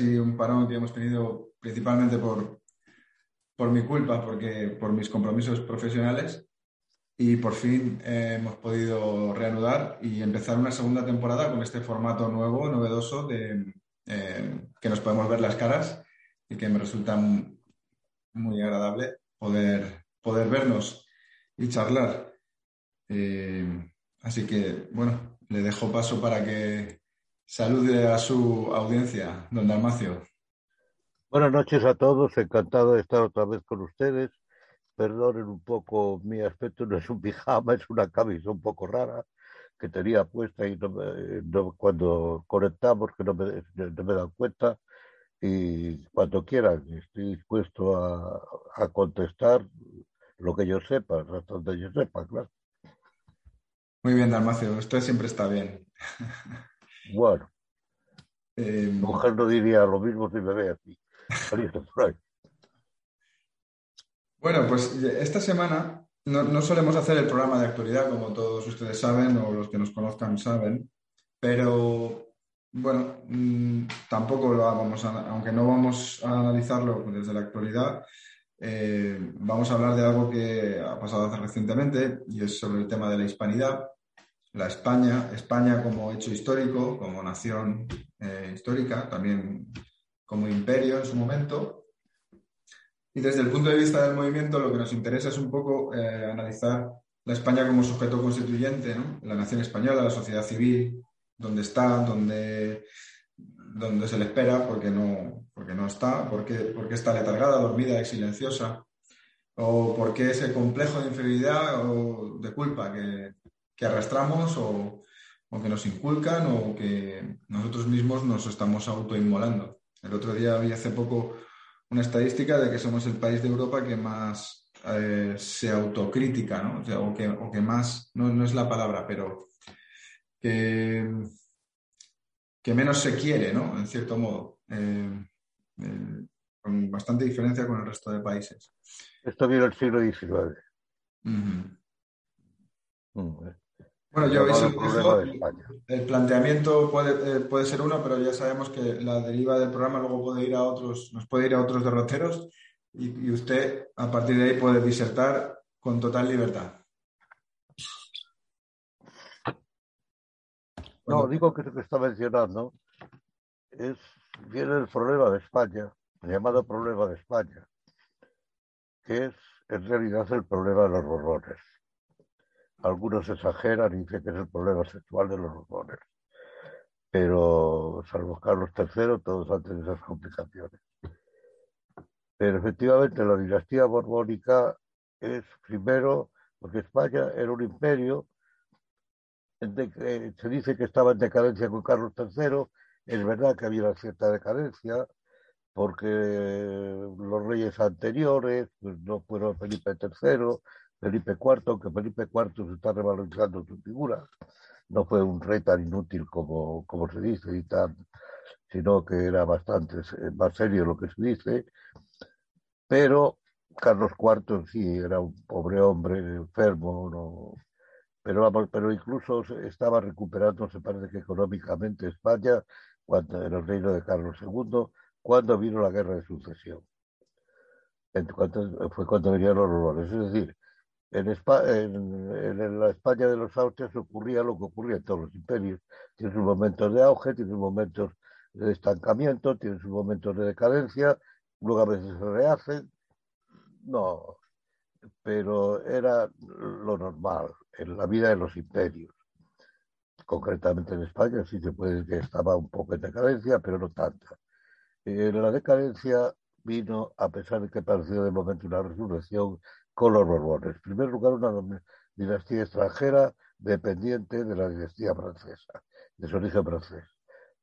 y un parón que hemos tenido principalmente por, por mi culpa, porque por mis compromisos profesionales. Y por fin eh, hemos podido reanudar y empezar una segunda temporada con este formato nuevo, novedoso, de, eh, que nos podemos ver las caras y que me resulta muy agradable poder, poder vernos y charlar. Eh, así que, bueno, le dejo paso para que Salude a su audiencia, don Dalmacio. Buenas noches a todos, encantado de estar otra vez con ustedes. Perdonen un poco mi aspecto, no es un pijama, es una camisa un poco rara que tenía puesta y no, cuando conectamos que no me, no me dan cuenta y cuando quieran estoy dispuesto a, a contestar lo que yo sepa, hasta donde yo sepa, claro. Muy bien, Dalmacio, usted siempre está bien. Bueno. Eh, mujer no diría lo mismo si me ve aquí. bueno, pues esta semana no, solemos hacer el programa de actualidad, como todos ustedes saben, o los que nos conozcan saben, pero bueno, mm, tampoco lo vamos a, aunque no vamos a analizarlo desde la actualidad, eh, vamos a hablar de algo que ha pasado hace recientemente y es sobre el tema de la hispanidad la España, España como hecho histórico, como nación eh, histórica, también como imperio en su momento. Y desde el punto de vista del movimiento, lo que nos interesa es un poco eh, analizar la España como sujeto constituyente, la nación española, la sociedad civil, dónde está, dónde, dónde se le espera, porque no, porque no está, porque, porque está letargada, dormida y silenciosa, o por qué ese complejo de inferioridad o de culpa que, que arrastramos o, que nos inculcan o que nosotros mismos nos estamos autoinmolando. El otro día vi hace poco una estadística de que somos el país de Europa que más eh, se autocrítica, ¿no? O, que, o, que, más, no, es la palabra, pero que, que, menos se quiere, ¿no? En cierto modo, eh, eh, con bastante diferencia con el resto de países. Esto vino el siglo XIX. Bueno, yo el, planteamiento puede, eh, puede, ser uno, pero ya sabemos que la deriva del programa luego puede ir a otros, nos puede ir a otros derroteros y, usted a partir de ahí puede disertar con total libertad. No, digo que lo que está mencionando es, viene el problema de España, el llamado problema de España, que es en realidad el problema de los horrores. Algunos exageran y dicen que es el problema sexual de los Borbones. Pero, salvo Carlos III, todos han tenido esas complicaciones. Pero efectivamente la dinastía borbónica es primero, porque España era un imperio, se dice que estaba en decadencia con Carlos III, es verdad que había una cierta decadencia, porque los reyes anteriores pues, no fueron Felipe III, Felipe IV, aunque Felipe IV se está revalorizando su figura, no fue un rey tan inútil como, como se dice y tan, sino que era bastante más serio lo que se dice. Pero Carlos IV sí era un pobre hombre enfermo, no, pero vamos, pero incluso estaba recuperando, se parece que económicamente España, cuando, en el reino de Carlos II, cuando vino la guerra de sucesión. fue cuando venían los horrores. Es decir, en, en, la España de los Austrias ocurría lo que ocurría en todos los imperios. Tiene sus momentos de auge, tiene momentos de estancamiento, tiene sus momentos de decadencia, luego a veces se rehacen. No, pero era lo normal en la vida de los imperios. Concretamente en España sí se puede decir que estaba un poco en decadencia, pero no tanta. Eh, la decadencia vino a pesar de que pareció de momento una resurrección con los Borbones. En primer lugar, una dinastía extranjera dependiente de la dinastía francesa, de su origen francés,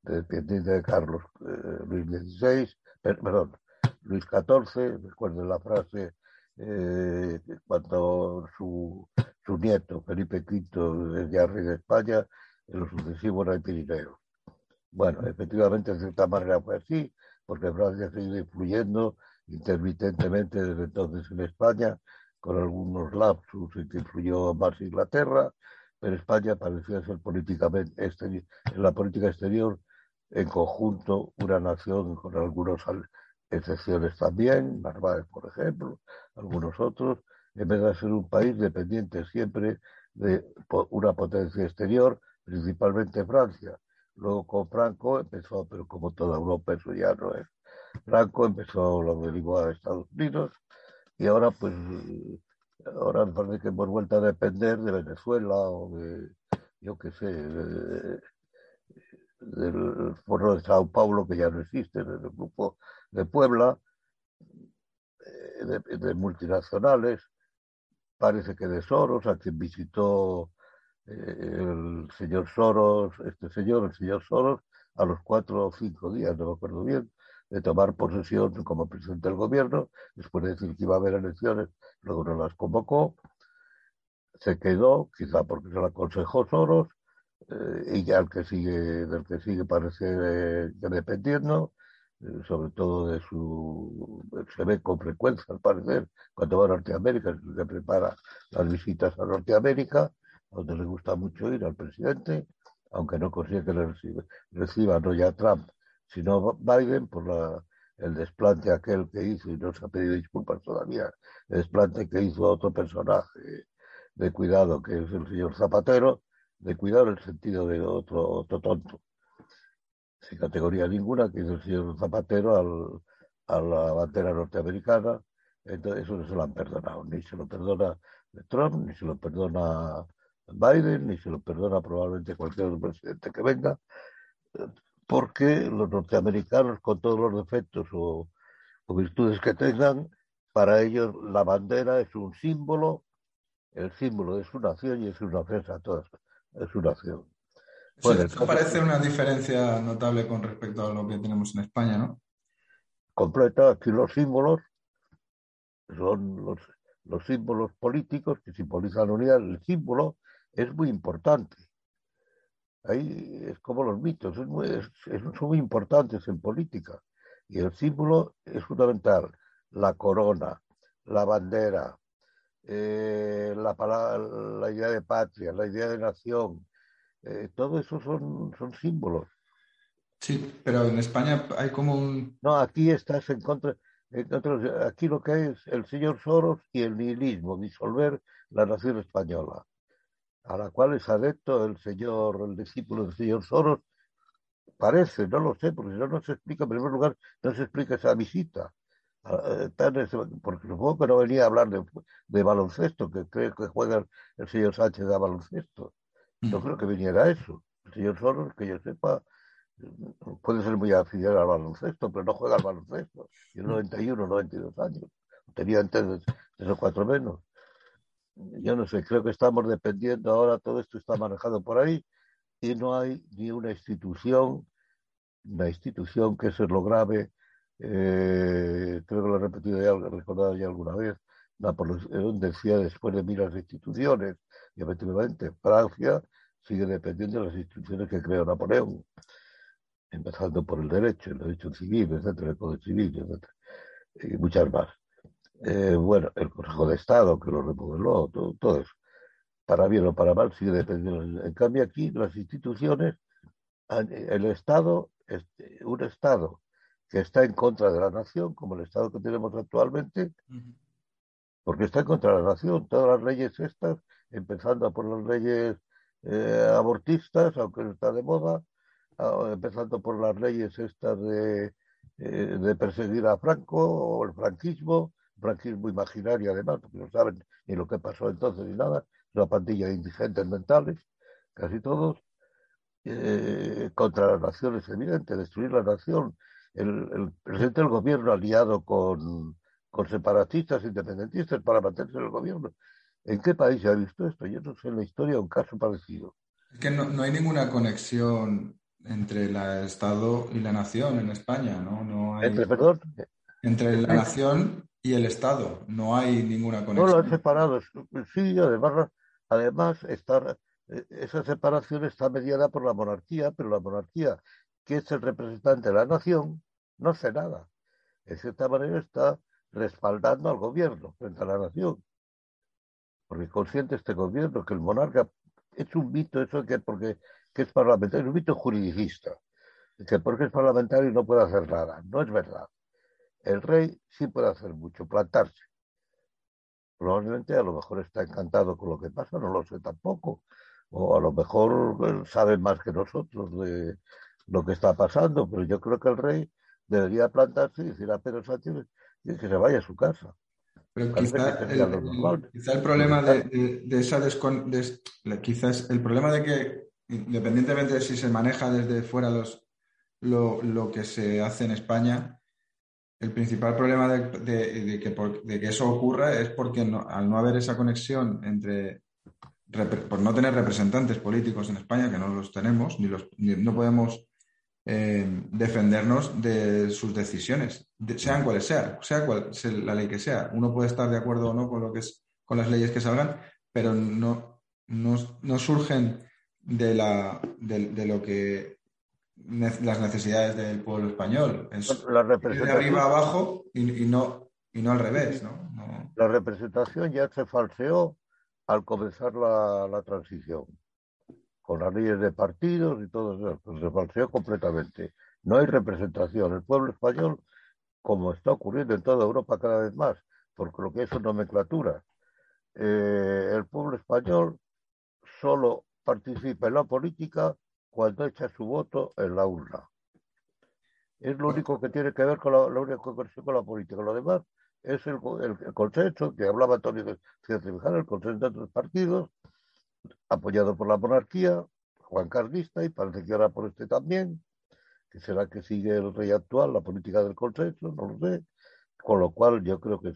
dependiente de Carlos eh, Luis XVI, perdón, Luis XIV, recuerden la frase eh, cuando su, su, nieto, Felipe V, ya rey de España, en lo sucesivo era el Pirineo. Bueno, efectivamente, de cierta manera fue así, porque Francia ha ido influyendo intermitentemente desde entonces en España, con algunos lapsus en que influyó más Inglaterra, pero España parecía ser políticamente en la política exterior en conjunto una nación con algunas excepciones también, Narváez por ejemplo, algunos otros, en vez de ser un país dependiente siempre de una potencia exterior, principalmente Francia. Luego con Franco empezó, pero como toda Europa eso ya no es. Franco empezó lo derivó a Estados Unidos y ahora pues ahora parece que hemos vuelto a depender de Venezuela o de yo qué sé del foro de Sao Paulo que ya no existe, del grupo de Puebla, eh, de, de multinacionales, parece que de Soros, a quien visitó el señor Soros, este señor, el señor Soros, a los cuatro o cinco días, no me acuerdo bien, de tomar posesión como presidente del gobierno, después de decir que iba a haber elecciones, luego no las convocó, se quedó, quizá porque se lo aconsejó Soros, eh, y ya el que sigue, del que sigue parece eh, dependiendo, eh, sobre todo de su, se ve con frecuencia al parecer, cuando va a Norteamérica, se prepara las visitas a Norteamérica, donde le gusta mucho ir al presidente, aunque no consigue que le reciba, reciba no ya Trump, sino Biden por la, el desplante aquel que hizo, y no se ha pedido disculpas todavía, el desplante que hizo otro personaje de cuidado, que es el señor Zapatero, de cuidado en el sentido de otro, otro tonto, sin categoría ninguna, que hizo el señor Zapatero al, a la bandera norteamericana, entonces eso no se lo han perdonado, ni se lo perdona Trump, ni se lo perdona Biden, ni se lo perdona probablemente cualquier otro presidente que venga, porque los norteamericanos, con todos los defectos o, virtudes que tengan, para ellos la bandera es un símbolo, el símbolo de su nación y es una ofensa a toda su nación. Bueno, eso parece una diferencia notable con respecto a lo que tenemos en España, ¿no? Completa, aquí los símbolos son los, los símbolos políticos que simbolizan la unidad. El símbolo es muy importante. Ahí es como los mitos, es muy, son muy importantes en política. Y el símbolo es fundamental. La corona, la bandera, eh, la, la idea de patria, la idea de nación, eh, todo eso son, son símbolos. Sí, pero en España hay como un... No, aquí estás en contra, en contra, Aquí lo que es el señor Soros y el nihilismo, disolver la nación española a la cual es adepto el señor, el discípulo del señor Soros, parece, no lo sé, porque si no, no se explica, en primer lugar, no se explica esa visita. Eh, porque supongo que no venía a hablar de, baloncesto, que creo que juega el señor Sánchez a baloncesto. No creo que viniera eso. El señor Soros, que yo sepa, puede ser muy aficionado al baloncesto, pero no juega al baloncesto. Tiene 91, 92 años. Tenía antes tres o cuatro menos yo no sé, creo que estamos dependiendo ahora, todo esto está manejado por ahí y no hay ni una institución, una institución que se lo grave, eh, creo que lo he repetido ya, recordado ya alguna vez, Napoleón decía después de miras de instituciones, y efectivamente Francia sigue dependiendo de las instituciones que creó Napoleón, empezando por el derecho, el derecho civil, etcétera, el código civil, etcétera, y muchas más. Eh, bueno, el Consejo de Estado que lo remodeló, todo, eso. Para bien o para mal sigue dependiendo. En cambio aquí las instituciones, el Estado, este, un Estado que está en contra de la nación, como el Estado que tenemos actualmente, porque está en contra de la nación. Todas las leyes estas, empezando por las leyes eh, abortistas, aunque no está de moda, empezando por las leyes estas de, eh, de perseguir a Franco o el franquismo, franquismo imaginario además, porque no saben ni lo que pasó entonces ni nada, una pandilla de indigentes mentales, casi todos, eh, contra la nación es evidente, destruir la nación. El, presidente del gobierno aliado con, con separatistas, independentistas para mantenerse en el gobierno. ¿En qué país se ha visto esto? Yo no sé en la historia un caso parecido. Es que no, no hay ninguna conexión entre el Estado y la nación en España, ¿no? no hay... ¿Entre, perdón? Entre la nación y el Estado. No hay ninguna conexión. No lo han separado. Sí, además, además eh, esa separación está mediada por la monarquía, pero la monarquía, que es el representante de la nación, no hace nada. De cierta manera está respaldando al gobierno frente a la nación. Porque consciente este gobierno que el monarca es un mito eso que porque que es parlamentario, es un mito juridicista. Que porque es parlamentario no puede hacer nada. No es verdad. El rey sí puede hacer mucho, plantarse. Probablemente a lo mejor está encantado con lo que pasa, no lo sé tampoco. O a lo mejor sabe más que nosotros de lo que está pasando, pero yo creo que el rey debería plantarse y decir a Pedro Sánchez que se vaya a su casa. Pero quizá el, problema de, esa descon, quizás el problema de que, independientemente de si se maneja desde fuera los, lo, lo que se hace en España, el principal problema de, que, eso ocurra es porque al no haber esa conexión entre, por no tener representantes políticos en España, que no los tenemos, ni, los, no podemos eh, defendernos de sus decisiones, sean cuales sean, sea cual sea la ley que sea. Uno puede estar de acuerdo o no con, lo que es, con las leyes que salgan, pero no, no, surgen de, la, de lo que las necesidades del pueblo español. la de arriba abajo y, no, y no al revés. ¿no? La representación ya se falseó al comenzar la, transición, con las leyes de partidos y todo eso, pues se falseó completamente. No hay representación. El pueblo español, como está ocurriendo en toda Europa cada vez más, porque lo que es una nomenclatura, eh, el pueblo español solo participa en la política cuando echa su voto en la urna. Es lo único que tiene que ver con la, única con la política. Lo demás es el, consenso que hablaba Antonio de el consenso entre los partidos, apoyado por la monarquía, Juan Carlista, y parece que ahora por este también, que será que sigue el rey actual, la política del consenso, no lo sé. Con lo cual yo creo que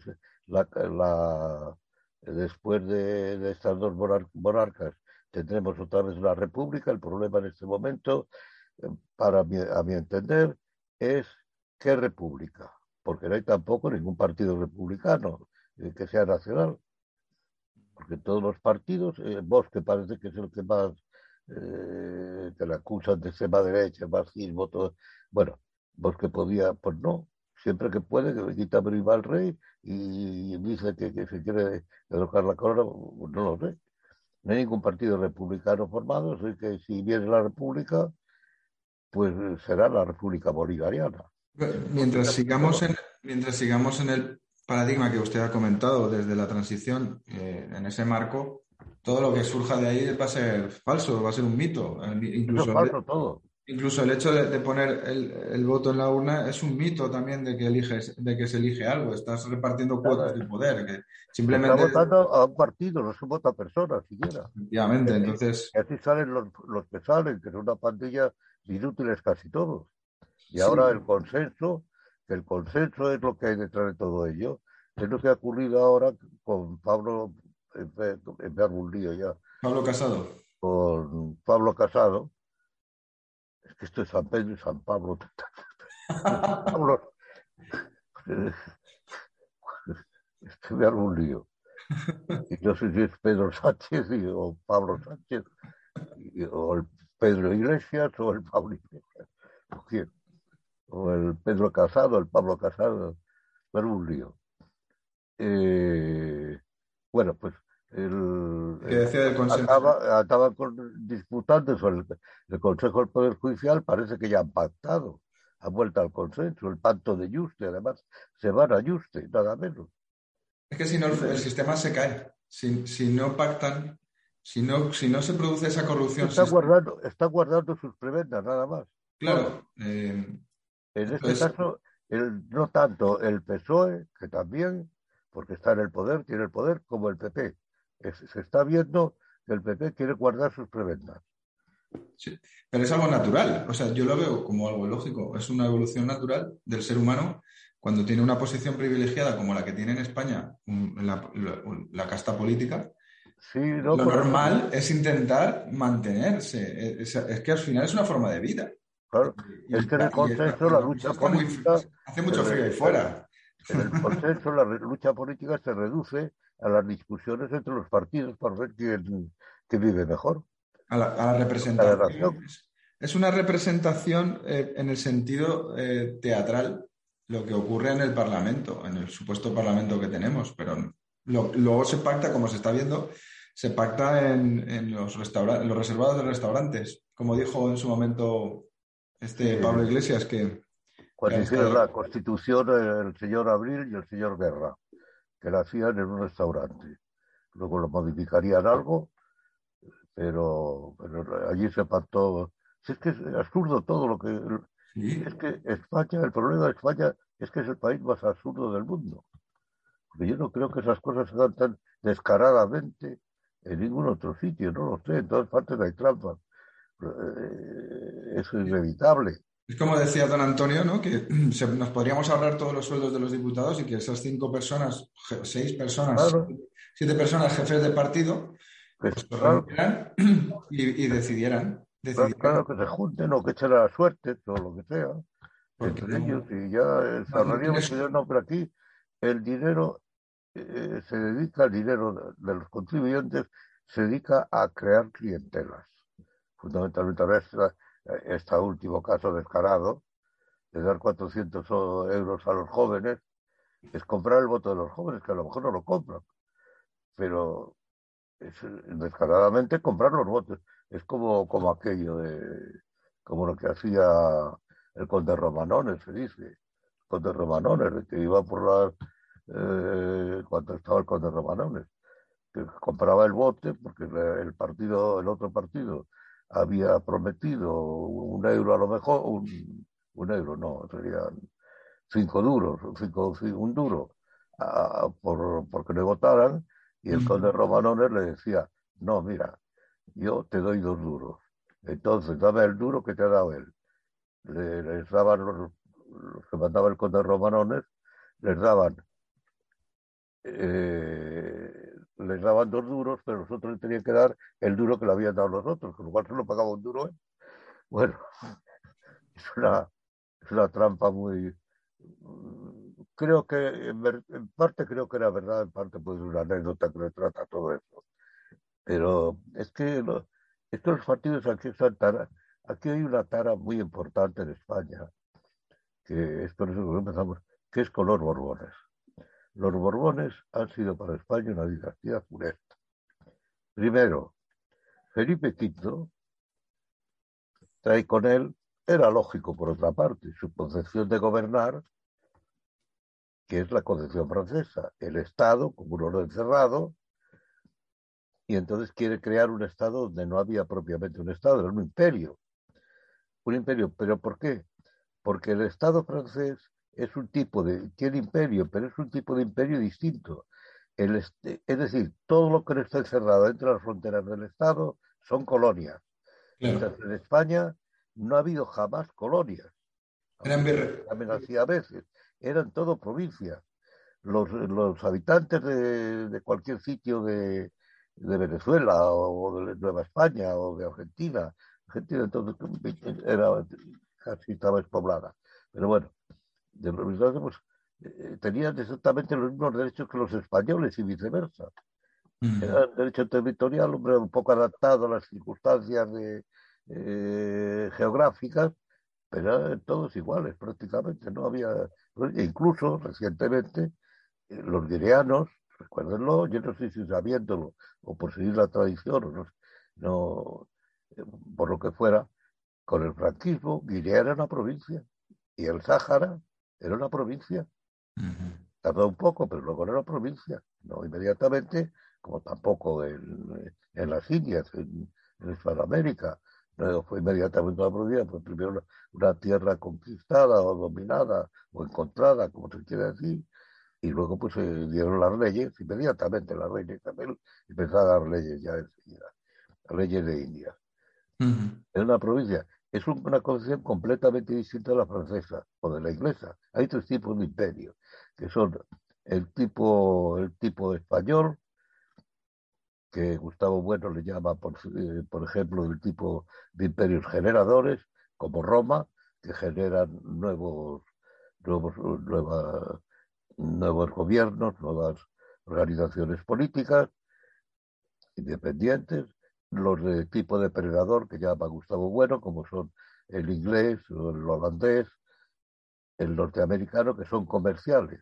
la, después de, estas dos monarcas tendremos otra vez una república. El problema en este momento, eh, para a mi entender, es qué república, porque no hay tampoco ningún partido republicano eh, que sea nacional. Porque todos los partidos, eh, vos que parece que es el que más que le acusan de extrema derecha, marxismo, todo. Bueno, vos que podía, pues no, siempre que puede, que le quita al rey y, dice que, que, se quiere derrocar la corona, no lo sé no hay ningún partido republicano formado, así que si viene la República, pues será la República Bolivariana. Mientras sigamos en, mientras sigamos en el paradigma que usted ha comentado desde la transición, eh, en ese marco, todo lo que surja de ahí va a ser falso, va a ser un mito. Incluso, falso todo. Incluso el hecho de, poner el, voto en la urna es un mito también de que eliges, de que se elige algo. Estás repartiendo cuotas de poder. Que simplemente. Está votando a un partido, no se vota a personas siquiera. Efectivamente, entonces. Y así salen los, que salen, que son una pandilla inútiles casi todos. Y ahora el consenso, que el consenso es lo que hay detrás de todo ello. Es lo que ha ocurrido ahora con Pablo, en un lío ya. Pablo Casado. Con Pablo Casado esto es San Pedro y San Pablo. Pablo. Este me un lío. Y no sé si es Pedro Sánchez o Pablo Sánchez, o el Pedro Iglesias o el Pablo Iglesias. ¿O el Pedro Casado, el Pablo Casado. Pero un lío. Eh, bueno, pues el, acaba, disputando sobre el, Consejo del Poder Judicial, parece que ya han pactado, han vuelto al consenso, el pacto de Juste, además se van a Juste, nada menos. Es que si no, el, sistema se cae. Si, si, no pactan, Si no, si no se produce esa corrupción. Está, guardando, está guardando sus prebendas, nada más. Claro. Eh, en este caso, el, no tanto el PSOE, que también, porque está en el poder, tiene el poder, como el PP. Se está viendo que el PP quiere guardar sus prebendas. Sí, pero es algo natural. O sea, yo lo veo como algo lógico. Es una evolución natural del ser humano cuando tiene una posición privilegiada como la que tiene en España la, casta política. lo normal es intentar mantenerse. Es, que al final es una forma de vida. Claro, es que en el consenso la lucha política. hace mucho frío ahí fuera. En el consenso la lucha política se reduce a las discusiones entre los partidos para ver quién, vive mejor. A la, representación. Es una representación eh, en el sentido eh, teatral, lo que ocurre en el Parlamento, en el supuesto Parlamento que tenemos, pero luego se pacta, como se está viendo, se pacta en, los, en los reservados de restaurantes, como dijo en su momento este Pablo Iglesias que... Cuando hicieron la constitución el señor Abril y el señor Guerra, que la hacían en un restaurante. Luego lo modificarían algo, pero, allí se pactó. Si es que es absurdo todo lo que... Es que España, el problema de España es que es el país más absurdo del mundo. Porque yo no creo que esas cosas se hagan tan descaradamente en ningún otro sitio, no lo sé, en todas partes hay trampas. Eh, es inevitable. Es como decía don Antonio, ¿no? que nos podríamos ahorrar todos los sueldos de los diputados y que esas cinco personas, seis personas, siete personas jefes de partido, pues, pues y, decidieran, Claro, que se junten o que echen la suerte o lo que sea entre ellos y ya ahorraríamos no, pero aquí el dinero eh, se dedica, el dinero de los contribuyentes se dedica a crear clientelas fundamentalmente ahora este último caso descarado de dar 400 euros a los jóvenes, es comprar el voto de los jóvenes, que a lo mejor no lo compran, pero es descaradamente comprar los votos. Es como, como aquello de, como lo que hacía el conde Romanones, se dice, conde Romanones, que iba por las, eh, cuando estaba el conde Romanones, que compraba el voto porque el partido, el otro partido, había prometido un euro a lo mejor, un, un euro no, serían cinco duros, cinco, un duro, por, porque le votaran, y el conde Romanones le decía, no, mira, yo te doy dos duros, entonces dame el duro que te ha dado él. Le, les daban los, que mandaba el conde Romanones, les daban eh, les daban dos duros, pero nosotros le tenían que dar el duro que le habían dado los otros, con lo cual solo pagaba un duro. ¿eh? Bueno, es una, es una trampa muy... Creo que, en, parte creo que era verdad, en parte pues una anécdota que retrata todo eso. Pero es que estos partidos aquí están aquí hay una tara muy importante en España, que es por eso que empezamos, que es color Borbones. Los Borbones han sido para España una dinastía funesta. Primero, Felipe V trae con él, era lógico por otra parte, su concepción de gobernar, que es la concepción francesa, el Estado como un orden cerrado, y entonces quiere crear un Estado donde no había propiamente un Estado, era un imperio. Un imperio, pero ¿por qué? Porque el Estado francés es un tipo de, tiene imperio, pero es un tipo de imperio distinto. El es decir, todo lo que no está encerrado entre las fronteras del Estado son colonias. en España no ha habido jamás colonias. Eran a veces. Eran todo provincias. Los, los habitantes de, de, cualquier sitio de, de Venezuela o de Nueva España o de Argentina, Argentina entonces era, casi estaba despoblada. Pero bueno, de los pues, eh, tenían exactamente los mismos derechos que los españoles y viceversa. Mm. Era el derecho territorial, hombre, un poco adaptado a las circunstancias de, eh, geográficas, pero eran todos iguales prácticamente. No había, e incluso recientemente, eh, los guineanos, recuérdenlo, yo no sé si sabiéndolo o por seguir la tradición, o no, no por lo que fuera, con el franquismo, Guinea era una provincia y el Sáhara era una provincia. Tardó un poco, pero luego era una provincia. No inmediatamente como tampoco en, las Indias, en, en Hispanoamérica. No fue inmediatamente una provincia, fue primero una, tierra conquistada o dominada o encontrada, como se quiere decir, y luego pues se dieron las leyes, inmediatamente la reina Isabel empezó a dar leyes ya enseguida, leyes de India. Es una provincia, es una concepción completamente distinta a la francesa o de la inglesa. Hay tres tipos de imperio, que son el tipo, el tipo español, que Gustavo Bueno le llama, por, eh, por ejemplo, el tipo de imperios generadores, como Roma, que generan nuevos, nuevos, nuevos gobiernos, nuevas organizaciones políticas independientes, los de tipo depredador que llama Gustavo Bueno, como son el inglés, el holandés, el norteamericano, que son comerciales,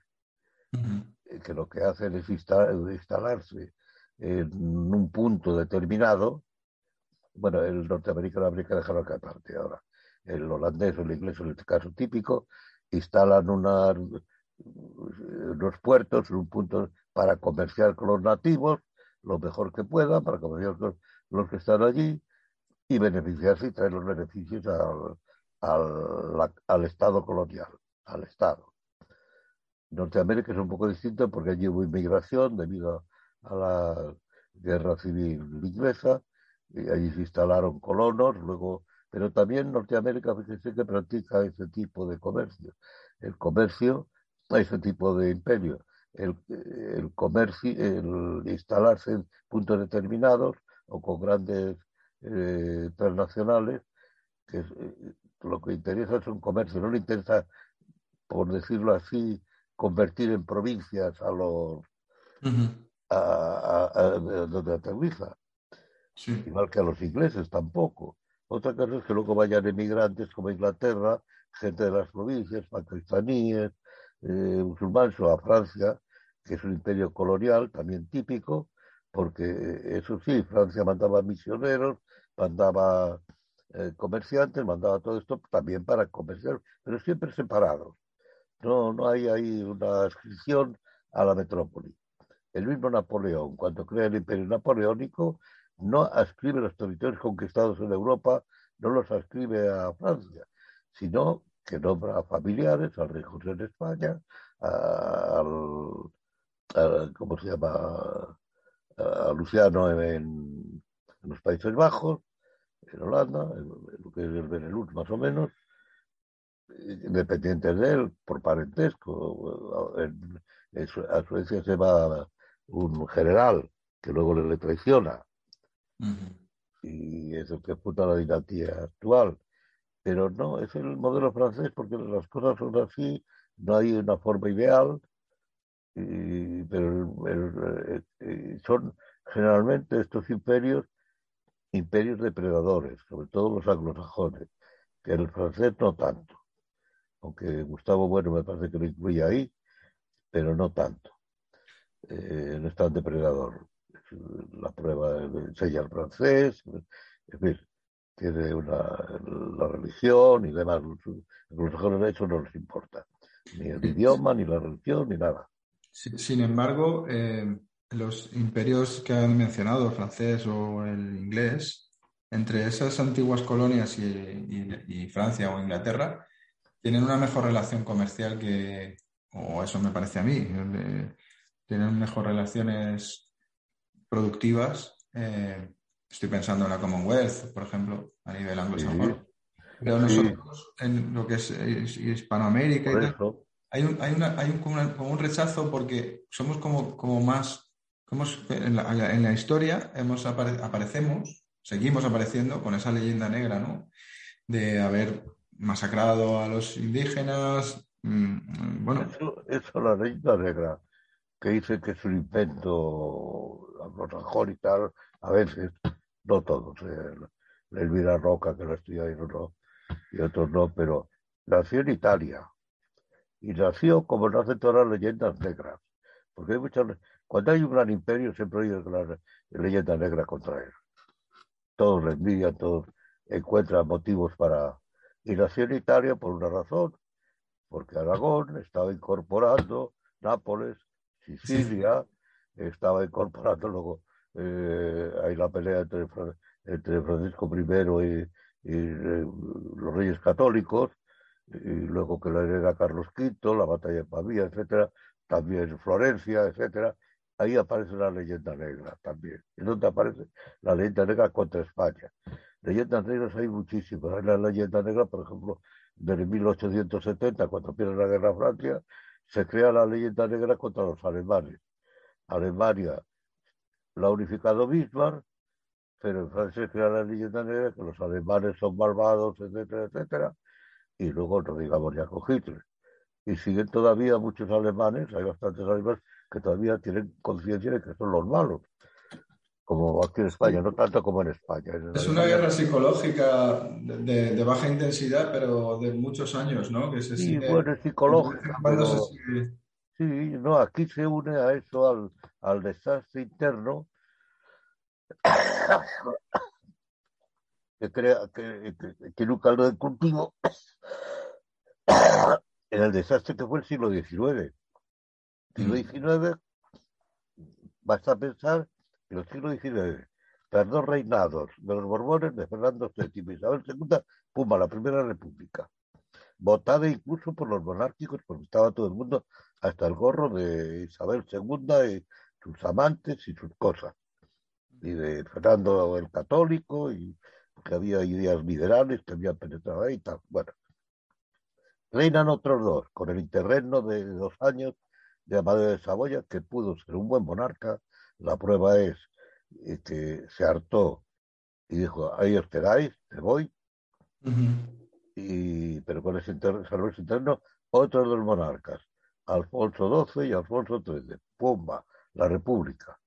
eh, que lo que hacen es instalarse en un punto determinado. Bueno, el norteamericano habría que dejarlo acá aparte ahora. El holandés o el inglés, en este caso típico, instalan unos puertos un punto para comerciar con los nativos lo mejor que puedan, para comerciar con los que están allí y beneficiarse y traer los beneficios al, al, Estado colonial, al Estado. Norteamérica es un poco distinto porque allí hubo inmigración debido a, la guerra civil inglesa, y allí se instalaron colonos, luego, pero también Norteamérica, fíjense que practica ese tipo de comercio. El comercio, ese tipo de imperio, el, el comercio, el instalarse en puntos determinados o con grandes eh, transnacionales, que eh, lo que interesa es un comercio, no le interesa, por decirlo así, convertir en provincias a los a, donde aterriza. Igual que a los ingleses tampoco. Otra cosa es que luego vayan emigrantes como Inglaterra, gente de las provincias, pakistaníes, eh, musulmanes o a Francia, que es un imperio colonial también típico, porque eso sí, Francia mandaba misioneros, mandaba eh, comerciantes, mandaba todo esto también para comerciar, pero siempre separados. No, no hay ahí una ascripción a la metrópoli. El mismo Napoleón, cuando crea el imperio napoleónico, no ascribe los territorios conquistados en Europa, no los ascribe a Francia, sino que nombra a familiares, al rey José de España, al, ¿cómo se llama? A Luciano en, los Países Bajos, en Holanda, en, lo que es el Benelux más o menos, independientes de él, por parentesco. En, a Suecia se va un general que luego le, traiciona. Y es el que funda la dinastía actual. Pero no, es el modelo francés porque las cosas son así, no hay una forma ideal, pero eh, eh, son generalmente estos imperios imperios depredadores, sobre todo los anglosajones, que el francés no tanto, aunque Gustavo Bueno me parece que lo incluye ahí, pero no tanto. Eh, no es tan depredador. La prueba enseña el francés, es decir, tiene una, la religión y demás. Los anglosajones eso no les importa, ni el idioma, ni la religión, ni nada. Sin embargo, eh, los imperios que han mencionado, francés o el inglés, entre esas antiguas colonias y, Francia o Inglaterra, tienen una mejor relación comercial que, o eso me parece a mí, tienen mejor relaciones productivas. Eh, estoy pensando en la Commonwealth, por ejemplo, a nivel anglosajón. Pero nosotros, en lo que es, Hispanoamérica y tal, hay un, hay una, hay un, como, un rechazo porque somos como, como más, como en, la, en la historia hemos aparecemos, seguimos apareciendo con esa leyenda negra, ¿no? De haber masacrado a los indígenas. Mm, bueno. Eso, eso la leyenda negra, que dice que es un invento anglosajón y tal, a veces, no todos. Eh, Elvira Roca, que lo no, y otros no, pero nació en Italia y nació como nacen todas las leyendas negras. Porque hay muchas, cuando hay un gran imperio siempre hay las leyendas negras contra él. Todos le envidian, todos encuentran motivos para... Y nació en Italia por una razón, porque Aragón estaba incorporando Nápoles, Sicilia, estaba incorporando luego eh, ahí la pelea entre, entre Francisco I y, eh, los reyes católicos, y luego que la era Carlos V, la batalla de Pavía, etcétera, también Florencia, etcétera, ahí aparece la leyenda negra también. ¿Y donde aparece la leyenda negra contra España? Leyendas negras hay muchísimas. Hay la leyenda negra, por ejemplo, desde 1870, cuando pierde la guerra Francia, se crea la leyenda negra contra los alemanes. Alemania la ha unificado Bismarck, pero en Francia se crea la leyenda negra que los alemanes son malvados, etcétera, etcétera, y luego no digamos ya con Hitler. Y siguen todavía muchos alemanes, hay bastantes alemanes que todavía tienen conciencia de que son los malos, como aquí en España, no tanto como en España. es una guerra psicológica de, baja intensidad, pero de muchos años, ¿no? Que se sí, bueno, es psicológico. Sí, no, aquí se une a eso, al, al desastre interno, que crea que, que, que un caldo de cultivo en el desastre que fue el siglo XIX siglo XIX, basta pensar que en el siglo XIX, tras dos reinados de los Borbones, de Fernando VII y Isabel II, pumba, la Primera República, votada incluso por los monárquicos, porque estaba todo el mundo hasta el gorro de Isabel II y sus amantes y sus cosas, y de Fernando el Católico, y que había ideas liberales que habían penetrado ahí y tal. Bueno, reinan otros dos, con el interregno de dos años de Amadeo de Saboya, que pudo ser un buen monarca. La prueba es que se hartó y dijo, ahí os quedáis, te voy. y, pero con ese interno, interno, otros dos monarcas, Alfonso XII y Alfonso XIII. Pumba, la República.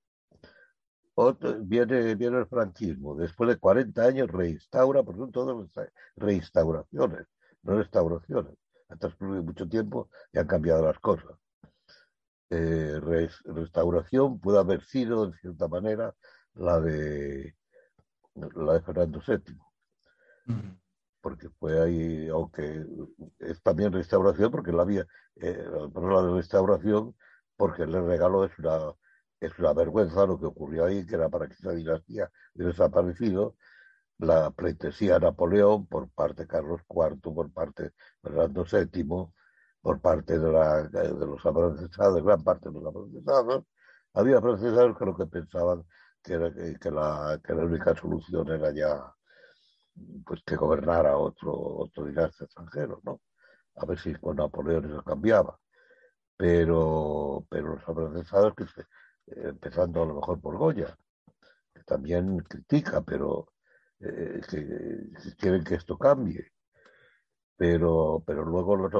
viene, viene el franquismo. Después de 40 años reinstaura, porque son todas reinstauraciones, no restauraciones. Ha transcurrido mucho tiempo y han cambiado las cosas. Eh, restauración puede haber sido, de cierta manera, la de, la de Fernando VII. Porque fue ahí, aunque es también restauración, porque la había, eh, la de restauración, porque el regalo es una, es una vergüenza lo que ocurrió ahí, que era para que esa dinastía desaparecido, la pleitesía a Napoleón por parte de Carlos IV, por parte de Fernando VII, por parte de, la, de los afrancesados, gran parte de los afrancesados, había francesados que lo que pensaban que, era, que, la, que la única solución era ya pues que gobernara otro, otro dinastía extranjero, ¿no? A ver si con Napoleón eso cambiaba. Pero, pero los afrancesados, que empezando a lo mejor por Goya, que también critica, pero eh, que quieren que esto cambie pero, pero luego los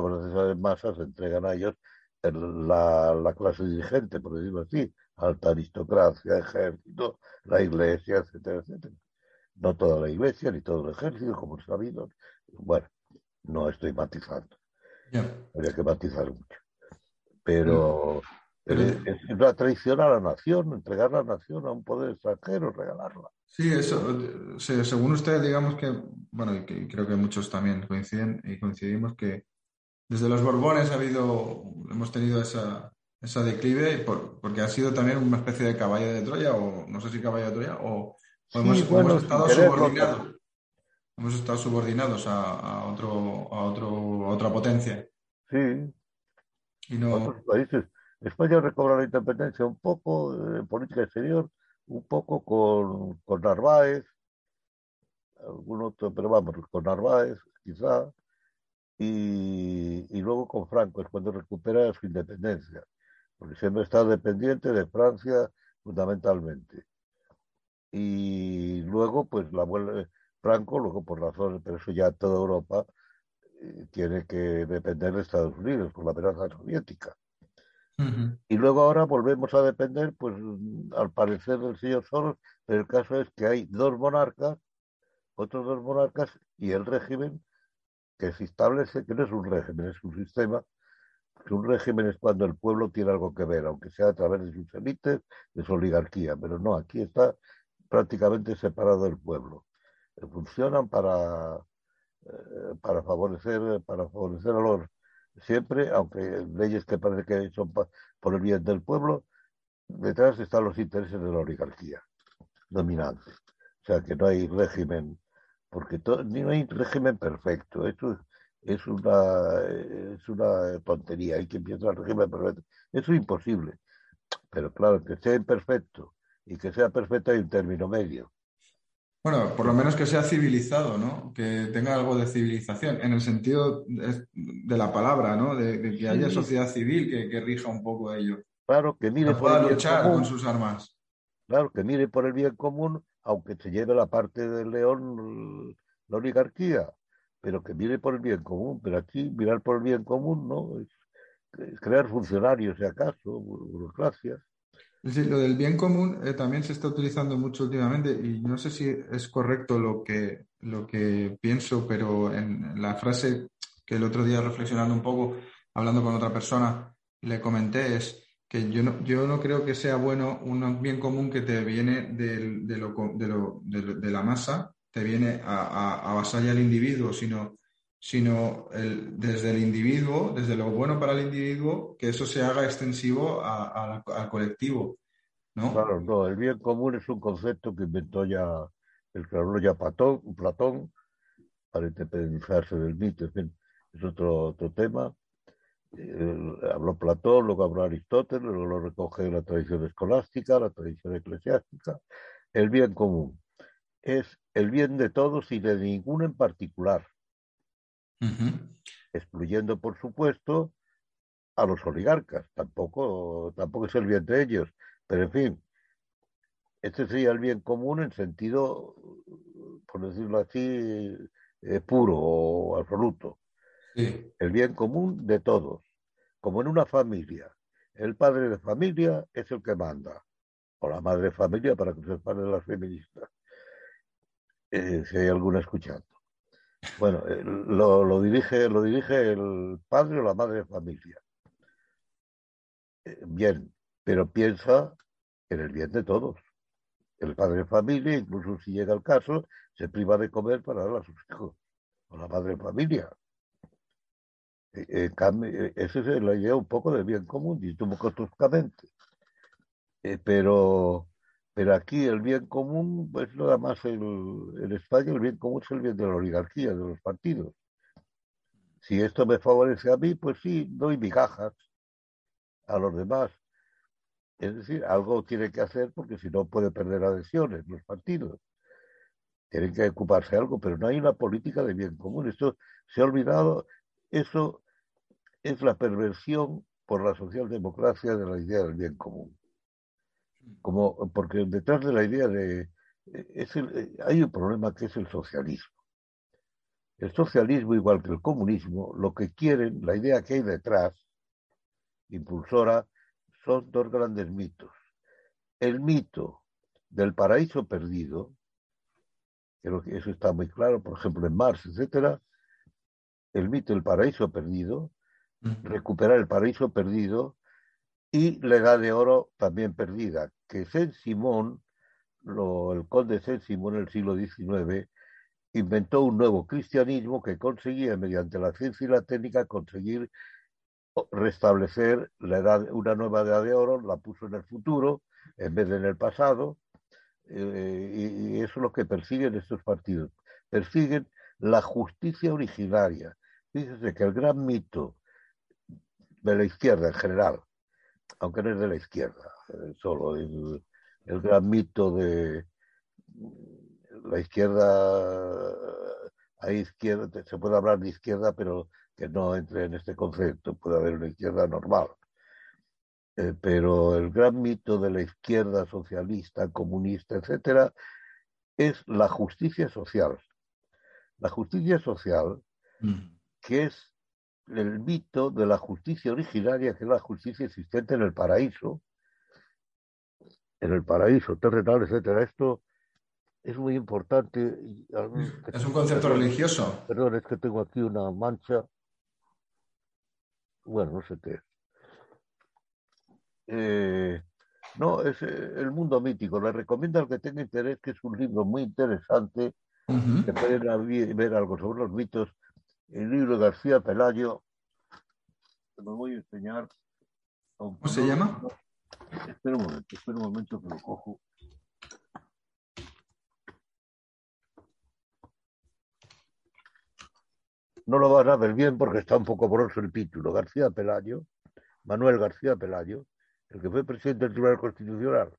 de masas entregan a ellos la, la clase dirigente, por decirlo así, alta aristocracia, ejército, la iglesia, etcétera, etcétera. No toda la iglesia ni todo el ejército, como es sabido. Bueno, no estoy matizando. Habría que matizar mucho. Pero, es una traición a la nación, entregar la nación a un poder extranjero, regalarla. Sí, eso, según usted, digamos que, bueno, y creo que muchos también coinciden y coincidimos que desde los Borbones ha habido, hemos tenido esa, esa declive porque ha sido también una especie de caballo de Troya, o no sé si caballo de Troya, o, hemos, estado subordinados. Hemos estado subordinados a, otro, a, otro, a otra potencia. Sí. Y no... Otros países. España recobra la independencia un poco en política exterior, un poco con, con Narváez, algún pero vamos, con Narváez, quizá, y, y, luego con Franco, es cuando recupera su independencia, porque siempre está dependiente de Francia fundamentalmente. Y luego, pues la vuelve Franco, luego por razones, pero eso ya toda Europa eh, tiene que depender de Estados Unidos por la amenaza soviética. Y luego ahora volvemos a depender, pues al parecer del señor Soros, pero el caso es que hay dos monarcas, otros dos monarcas y el régimen que se establece, que no es un régimen, es un sistema. Un régimen es cuando el pueblo tiene algo que ver, aunque sea a través de sus élites, de su oligarquía, pero no, aquí está prácticamente separado del pueblo. Funcionan para, eh, para, favorecer, para favorecer a los siempre, aunque leyes que parece que son por el bien del pueblo, detrás están los intereses de la oligarquía dominante. O sea, que no hay régimen, porque ni no hay régimen perfecto. Esto es, una, es una tontería. Hay que piensa el régimen perfecto. Eso es imposible. Pero claro, que sea imperfecto y que sea perfecto hay un término medio. Bueno, por lo menos que sea civilizado, ¿no? Que tenga algo de civilización, en el sentido de, la palabra, ¿no? De, que haya sociedad civil que, rija un poco ello. Claro, que mire por el luchar con sus armas. Claro, que mire por el bien común, aunque se lleve la parte del león la oligarquía, pero que mire por el bien común. Pero aquí mirar por el bien común, ¿no? Es, crear funcionarios, si acaso, burocracias. Sí, lo del bien común eh, también se está utilizando mucho últimamente y no sé si es correcto lo que, lo que pienso, pero en la frase que el otro día reflexionando un poco, hablando con otra persona, le comenté es que yo no, yo no creo que sea bueno un bien común que te viene de, lo, de, la masa, te viene a, a, avasallar al individuo, sino sino el, desde el individuo, desde lo bueno para el individuo, que eso se haga extensivo al colectivo. ¿no? Claro, no, el bien común es un concepto que inventó ya el creador ya Platón, Platón para independizarse del mito, es otro, otro tema. habló Platón, luego habló Aristóteles, luego lo recoge la tradición escolástica, la tradición eclesiástica. El bien común es el bien de todos y de ninguno en particular excluyendo, por supuesto, a los oligarcas. Tampoco, tampoco es el bien de ellos, pero en fin, este sería el bien común en sentido, por decirlo así, eh, puro o absoluto. El bien común de todos, como en una familia. El padre de familia es el que manda, o la madre de familia para que se de las feministas, eh, si hay alguna escuchando. Bueno, eh, lo, dirige, lo dirige el padre o la madre de familia. Eh, bien, pero piensa en el bien de todos. El padre de familia, incluso si llega el caso, se priva de comer para dar a sus hijos. O la madre de familia. En cambio, esa es la idea un poco del bien común, y toscamente. Eh, pero pero aquí el bien común, pues nada más el, en España el bien común es el bien de la oligarquía, de los partidos. Si esto me favorece a mí, pues sí, doy migajas a los demás. Es decir, algo tiene que hacer porque si no puede perder adhesiones los partidos. Tienen que ocuparse de algo, pero no hay una política de bien común. Esto se ha olvidado, eso es la perversión por la socialdemocracia de la idea del bien común como porque detrás de la idea de es eh, hay un problema que es el socialismo. El socialismo, igual que el comunismo, lo que quieren, la idea que hay detrás, impulsora, son dos grandes mitos. El mito del paraíso perdido, creo que eso está muy claro, por ejemplo, en Marx, etcétera, el mito del paraíso perdido, recuperar el paraíso perdido y la edad de oro también perdida, que Saint Simón, el conde Saint Simón en el siglo XIX, inventó un nuevo cristianismo que conseguía, mediante la ciencia y la técnica, conseguir restablecer la edad, una nueva edad de oro, la puso en el futuro en vez de en el pasado, eh, y, eso es lo que persiguen estos partidos. Persiguen la justicia originaria. Fíjese que el gran mito de la izquierda en general, aunque no es de la izquierda, eh, solo el, gran mito de la izquierda, hay izquierda, se puede hablar de izquierda, pero que no entre en este concepto, puede haber una izquierda normal. Eh, pero el gran mito de la izquierda socialista, comunista, etcétera, es la justicia social. La justicia social, mm. que es el mito de la justicia originaria, que es la justicia existente en el paraíso, en el paraíso terrenal, etcétera. Esto es muy importante. Es un concepto religioso. Perdón, es que tengo aquí una mancha. Bueno, no sé qué. Eh, no, es eh, el mundo mítico. Le recomiendo al que tenga interés, que es un libro muy interesante, que pueden ver algo sobre los mitos el libro de García Pelayo, que me voy a enseñar. ¿Cómo se llama? Espera un momento, espera un momento que lo cojo. No lo van a ver bien porque está un poco borroso el título. García Pelayo, Manuel García Pelayo, el que fue presidente del Tribunal Constitucional.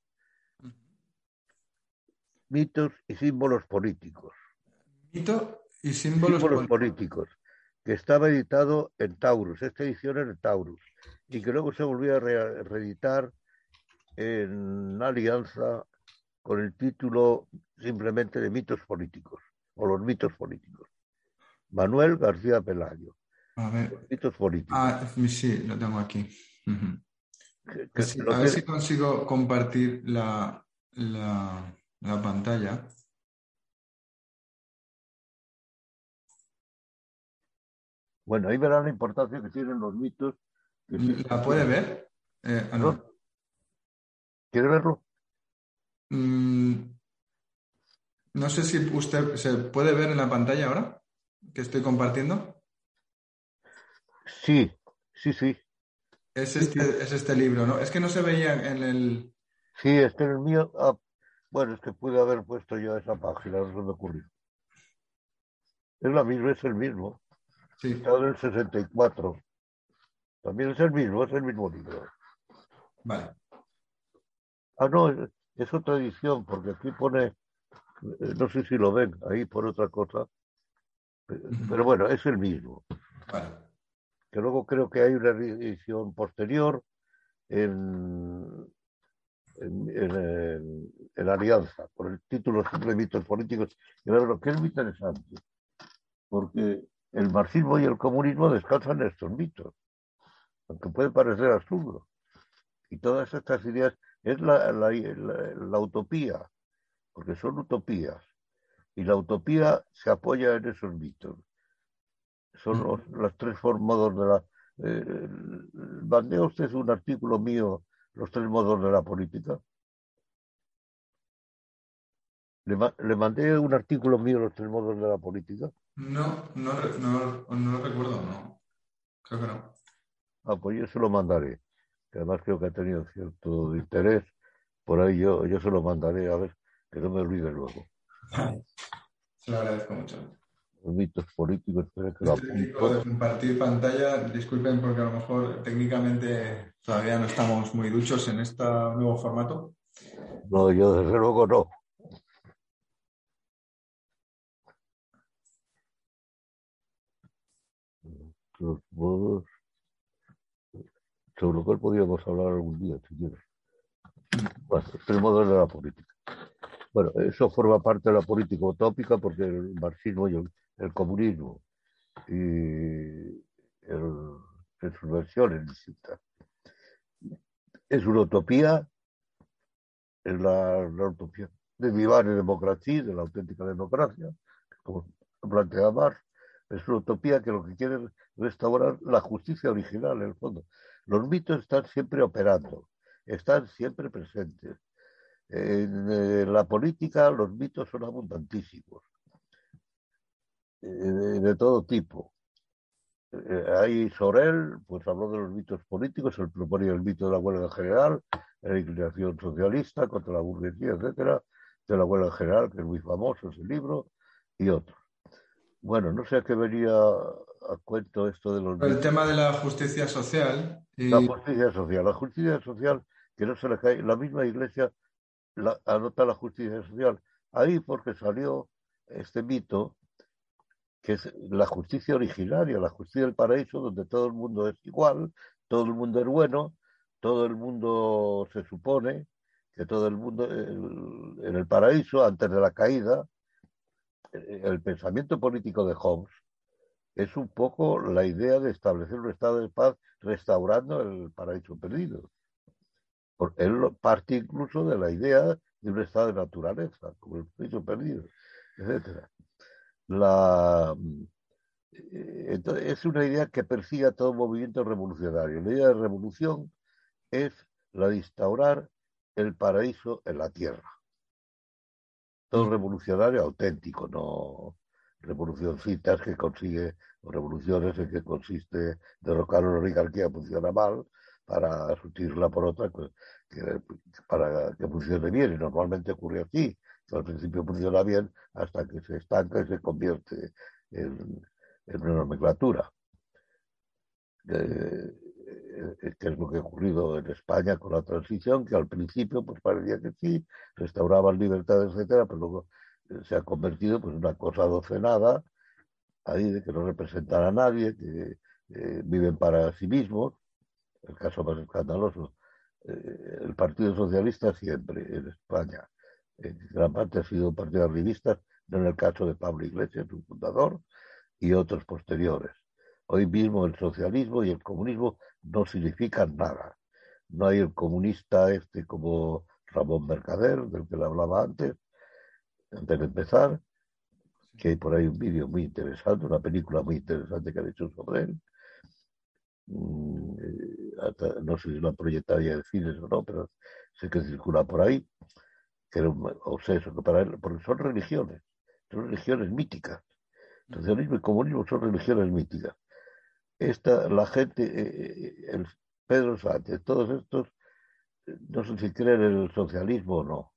Mitos y símbolos políticos. Mito y símbolos, Símbolos políticos. políticos, que estaba editado en Taurus, esta edición es en Taurus, y que luego se volvió a re- reeditar en Alianza con el título simplemente de mitos políticos, o los mitos políticos. Manuel García Pelayo, A ver. mitos políticos. Ah, sí, lo tengo aquí. Ujú. que- que Pues sí, a ver que- si consigo compartir la, la, la pantalla. Bueno, ahí verán la importancia que tienen los mitos. que ¿La puede ver? Eh, ah, no. ¿Quiere verlo? Mm, no sé si usted se puede ver en la pantalla ahora que estoy compartiendo. Sí, sí, sí. Es este, es este libro, ¿no? Es que no se veía en el... Sí, este es el mío. Ah, bueno, es que pude haber puesto yo esa página, no se me ocurrió. Es la misma, es el mismo. Sí, en el 64. También es el mismo, es el mismo libro. vale. Ah, no, es, es otra edición, porque aquí pone, eh, no sé si lo ven, ahí por otra cosa. Eh, Pero bueno, es el mismo. Vale. Que luego creo que hay una edición posterior en, en, en- en- Alianza, por el título Simple Mitos Políticos. Y ahora lo que es muy interesante, porque el marxismo y el comunismo descansan en estos mitos, aunque puede parecer absurdo. Y todas estas ideas es la, la- la- la utopía, porque son utopías. Y la utopía se apoya en esos mitos. Son los, las tres modos de la... Eh, mandé a usted un artículo mío, Los tres modos de la política. Le, ma- le mandé un artículo mío, Los tres modos de la política. No, no, re- no, no lo recuerdo, no. Creo que no. Ah, pues yo se lo mandaré. Que además creo que ha tenido cierto interés. Por ahí yo, yo se lo mandaré, a ver, que no me olvide luego. Se lo agradezco mucho. Los mitos políticos, espera que lo Este tipo de compartir pantalla, disculpen porque a lo mejor técnicamente todavía no estamos muy duchos en este nuevo formato. No, yo desde luego no. Los modos sobre lo cual podríamos hablar algún día, si quieres. Bueno, tres modos de la política. Bueno, eso forma parte de la política utópica porque el marxismo y el, el comunismo y el, en sus versiones distintas. Es una utopía, es la, la utopía de vivir en democracia, de la auténtica democracia, como plantea Marx. Es una utopía que lo que quiere es restaurar la justicia original, en el fondo. Los mitos están siempre operando, están siempre presentes. En eh, la política los mitos son abundantísimos, eh, de, todo tipo. Eh, ahí Sorel, pues habló de los mitos políticos, él proponía el mito de la huelga general, la inclinación socialista contra la burguesía, etcétera, de la huelga general, que es muy famoso ese libro, y otros. Bueno, no sé a qué venía a cuento esto de los El tema de la justicia social y La justicia social, la justicia social que no se le cae, la misma iglesia la, anota la justicia social. Ahí porque salió este mito que es la justicia originaria, la justicia del paraíso, donde todo el mundo es igual, todo el mundo es bueno, todo el mundo se supone que todo el mundo en el paraíso, antes de la caída, el pensamiento político de Hobbes es un poco la idea de establecer un estado de paz restaurando el paraíso perdido. Él parte incluso de la idea de un estado de naturaleza, como el paraíso perdido. La, eh, es una idea que persigue a todo movimiento revolucionario. La idea de revolución es la de instaurar el paraíso en la tierra. Revolucionario auténtico, no revolucioncitas que consigue, o revoluciones en que consiste derrocar una oligarquía funciona mal, para sustituirla por otra pues, para que funcione bien. Y normalmente ocurre así, que al principio funciona bien hasta que se estanca y se convierte en, una nomenclatura. Eh, que es lo que ha ocurrido en España con la transición, que al principio pues parecía que sí, restauraban libertad, etcétera, pero luego eh, se ha convertido pues, en una cosa docenada, ahí de que no representan a nadie, que eh, viven para sí mismos, el caso más escandaloso, eh, el Partido Socialista siempre en España, en gran parte ha sido un partido arribista, no en el caso de Pablo Iglesias, su fundador, y otros posteriores. Hoy mismo el socialismo y el comunismo no significan nada. No hay el comunista este como Ramón Mercader, del que le hablaba antes, antes de empezar, que hay por ahí un vídeo muy interesante, una película muy interesante que han hecho sobre él. Mm, eh, no sé si la proyectaría de cines o no, pero sé que circula por ahí, que era un obseso, que para él, porque son religiones, son religiones míticas. El socialismo y el comunismo son religiones míticas esta, la gente, eh, eh, el Pedro Sánchez, todos estos, no sé si creen en el socialismo o no.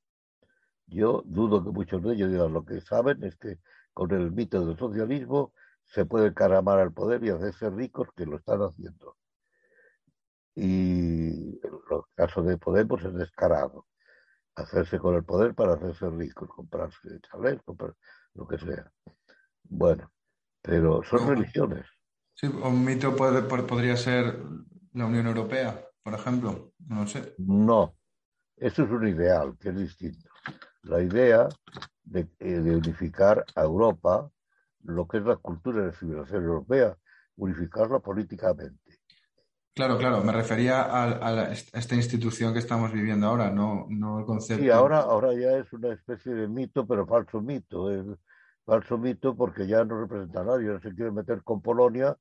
Yo dudo que muchos de ellos digan lo que saben es que con el mito del socialismo se puede caramar al poder y hacerse ricos que lo están haciendo. Y en el caso de Podemos es descarado. Hacerse con el poder para hacerse ricos, comprarse chalés, comprar lo que sea. Bueno, pero son religiones. Sí, un mito puede, podría ser la Unión Europea, por ejemplo. No sé. No, eso es un ideal, que es distinto. La idea de, eh, unificar a Europa, lo que es la cultura de la civilización europea, unificarla políticamente. Claro, claro, me refería a, esta institución que estamos viviendo ahora, no, no el concepto. Sí, ahora, ahora ya es una especie de mito, pero falso mito. Es falso mito porque ya no representa a nadie, se quiere meter con Polonia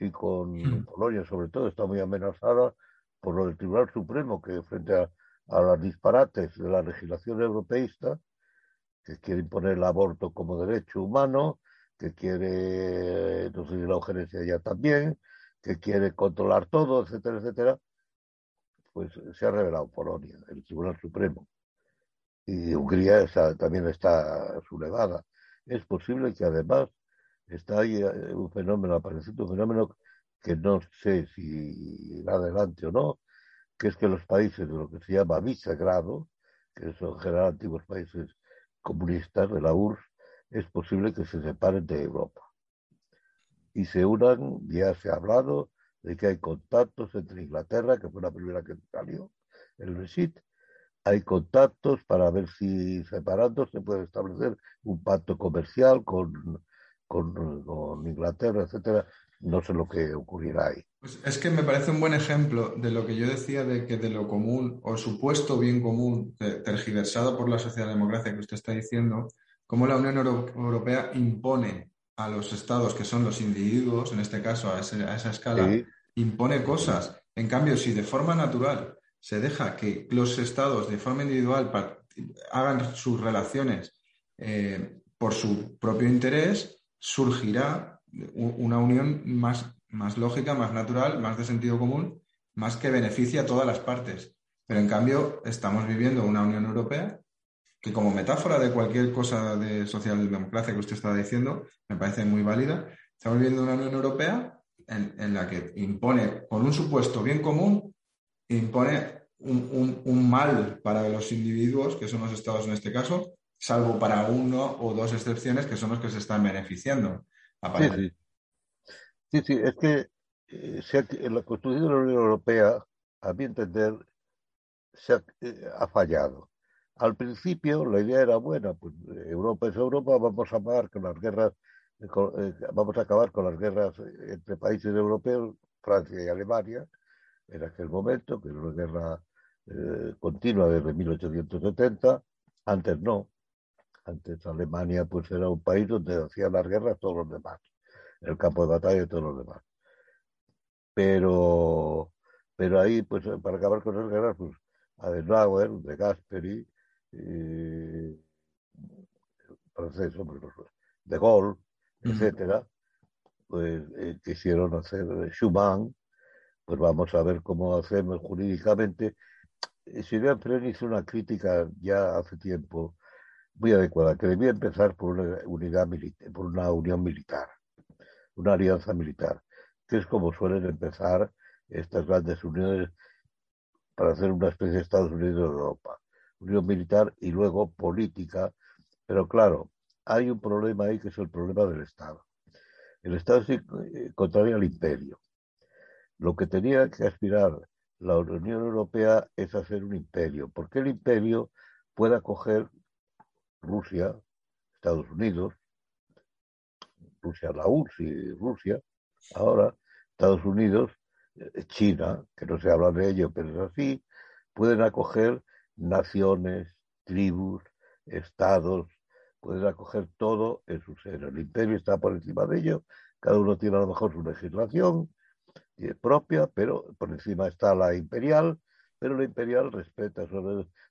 y con hmm. Polonia sobre todo está muy amenazada por lo del Tribunal Supremo que frente a, a los disparates de la legislación europeísta que quiere imponer el aborto como derecho humano, que quiere, no sé si la eugenesia ya también, que quiere controlar todo, etcétera, etcétera, pues se ha revelado Polonia, el Tribunal Supremo. Y Hungría también está sublevada. Es posible que además está ahí eh, un fenómeno apareciendo, un fenómeno que no sé si irá adelante o no, que es que los países de lo que se llama Visegrado, que son en general antiguos países comunistas de la URSS, es posible que se separen de Europa. Y se unan, ya se ha hablado de que hay contactos entre Inglaterra, que fue la primera que salió, el Brexit, hay contactos para ver si separando se puede establecer un pacto comercial con con, Inglaterra, etcétera, no sé lo que ocurrirá ahí. Pues es que me parece un buen ejemplo de lo que yo decía de que de lo común o supuesto bien común, tergiversado por la socialdemocracia que usted está diciendo, cómo la Unión Europea impone a los estados, que son los individuos, en este caso a, esa escala, impone cosas. En cambio, si de forma natural se deja que los estados de forma individual hagan sus relaciones eh, por su propio interés, surgirá una unión más, más lógica, más natural, más de sentido común, más que beneficia a todas las partes. Pero en cambio estamos viviendo una Unión Europea que como metáfora de cualquier cosa de socialdemocracia que usted estaba diciendo, me parece muy válida, estamos viviendo una Unión Europea en, la que impone, con un supuesto bien común, impone un, un, mal para los individuos, que son los estados en este caso, salvo para uno o dos excepciones que son los que se están beneficiando. Sí sí. sí, es que eh, en la Constitución de la Unión Europea, a mi entender, se ha, eh, fallado. Al principio la idea era buena, pues Europa es Europa, vamos a acabar con las guerras, eh, vamos a acabar con las guerras entre países europeos, Francia y Alemania, en aquel momento, que era una guerra continua desde 1870, antes no, antes Alemania pues era un país donde hacían las guerras todos los demás, el campo de batalla y todos los demás. Pero, pero ahí, pues para acabar con esas guerras, pues Adenauer, de Gasperi, eh, francés, de Gaulle, etcétera, pues eh, quisieron hacer Schumann, pues vamos a ver cómo hacemos jurídicamente. Silvia Fren hizo una crítica ya hace tiempo muy adecuada, que debía empezar por una unidad militar, por una unión militar, una alianza militar, que es como suelen empezar estas grandes uniones para hacer una especie de Estados Unidos de Europa. Unión militar y luego política, pero claro, hay un problema ahí que es el problema del Estado. El Estado es eh, contrario al imperio. Lo que tenía que aspirar la Unión Europea es hacer un imperio, porque el imperio puede acoger Rusia, Estados Unidos, Rusia, la URSS y Rusia, ahora Estados Unidos, eh, China, que no se habla de ello, pero es así, pueden acoger naciones, tribus, estados, pueden acoger todo en su seno. El imperio está por encima de ello, cada uno tiene a lo mejor su legislación propia, pero por encima está la imperial, pero la imperial respeta,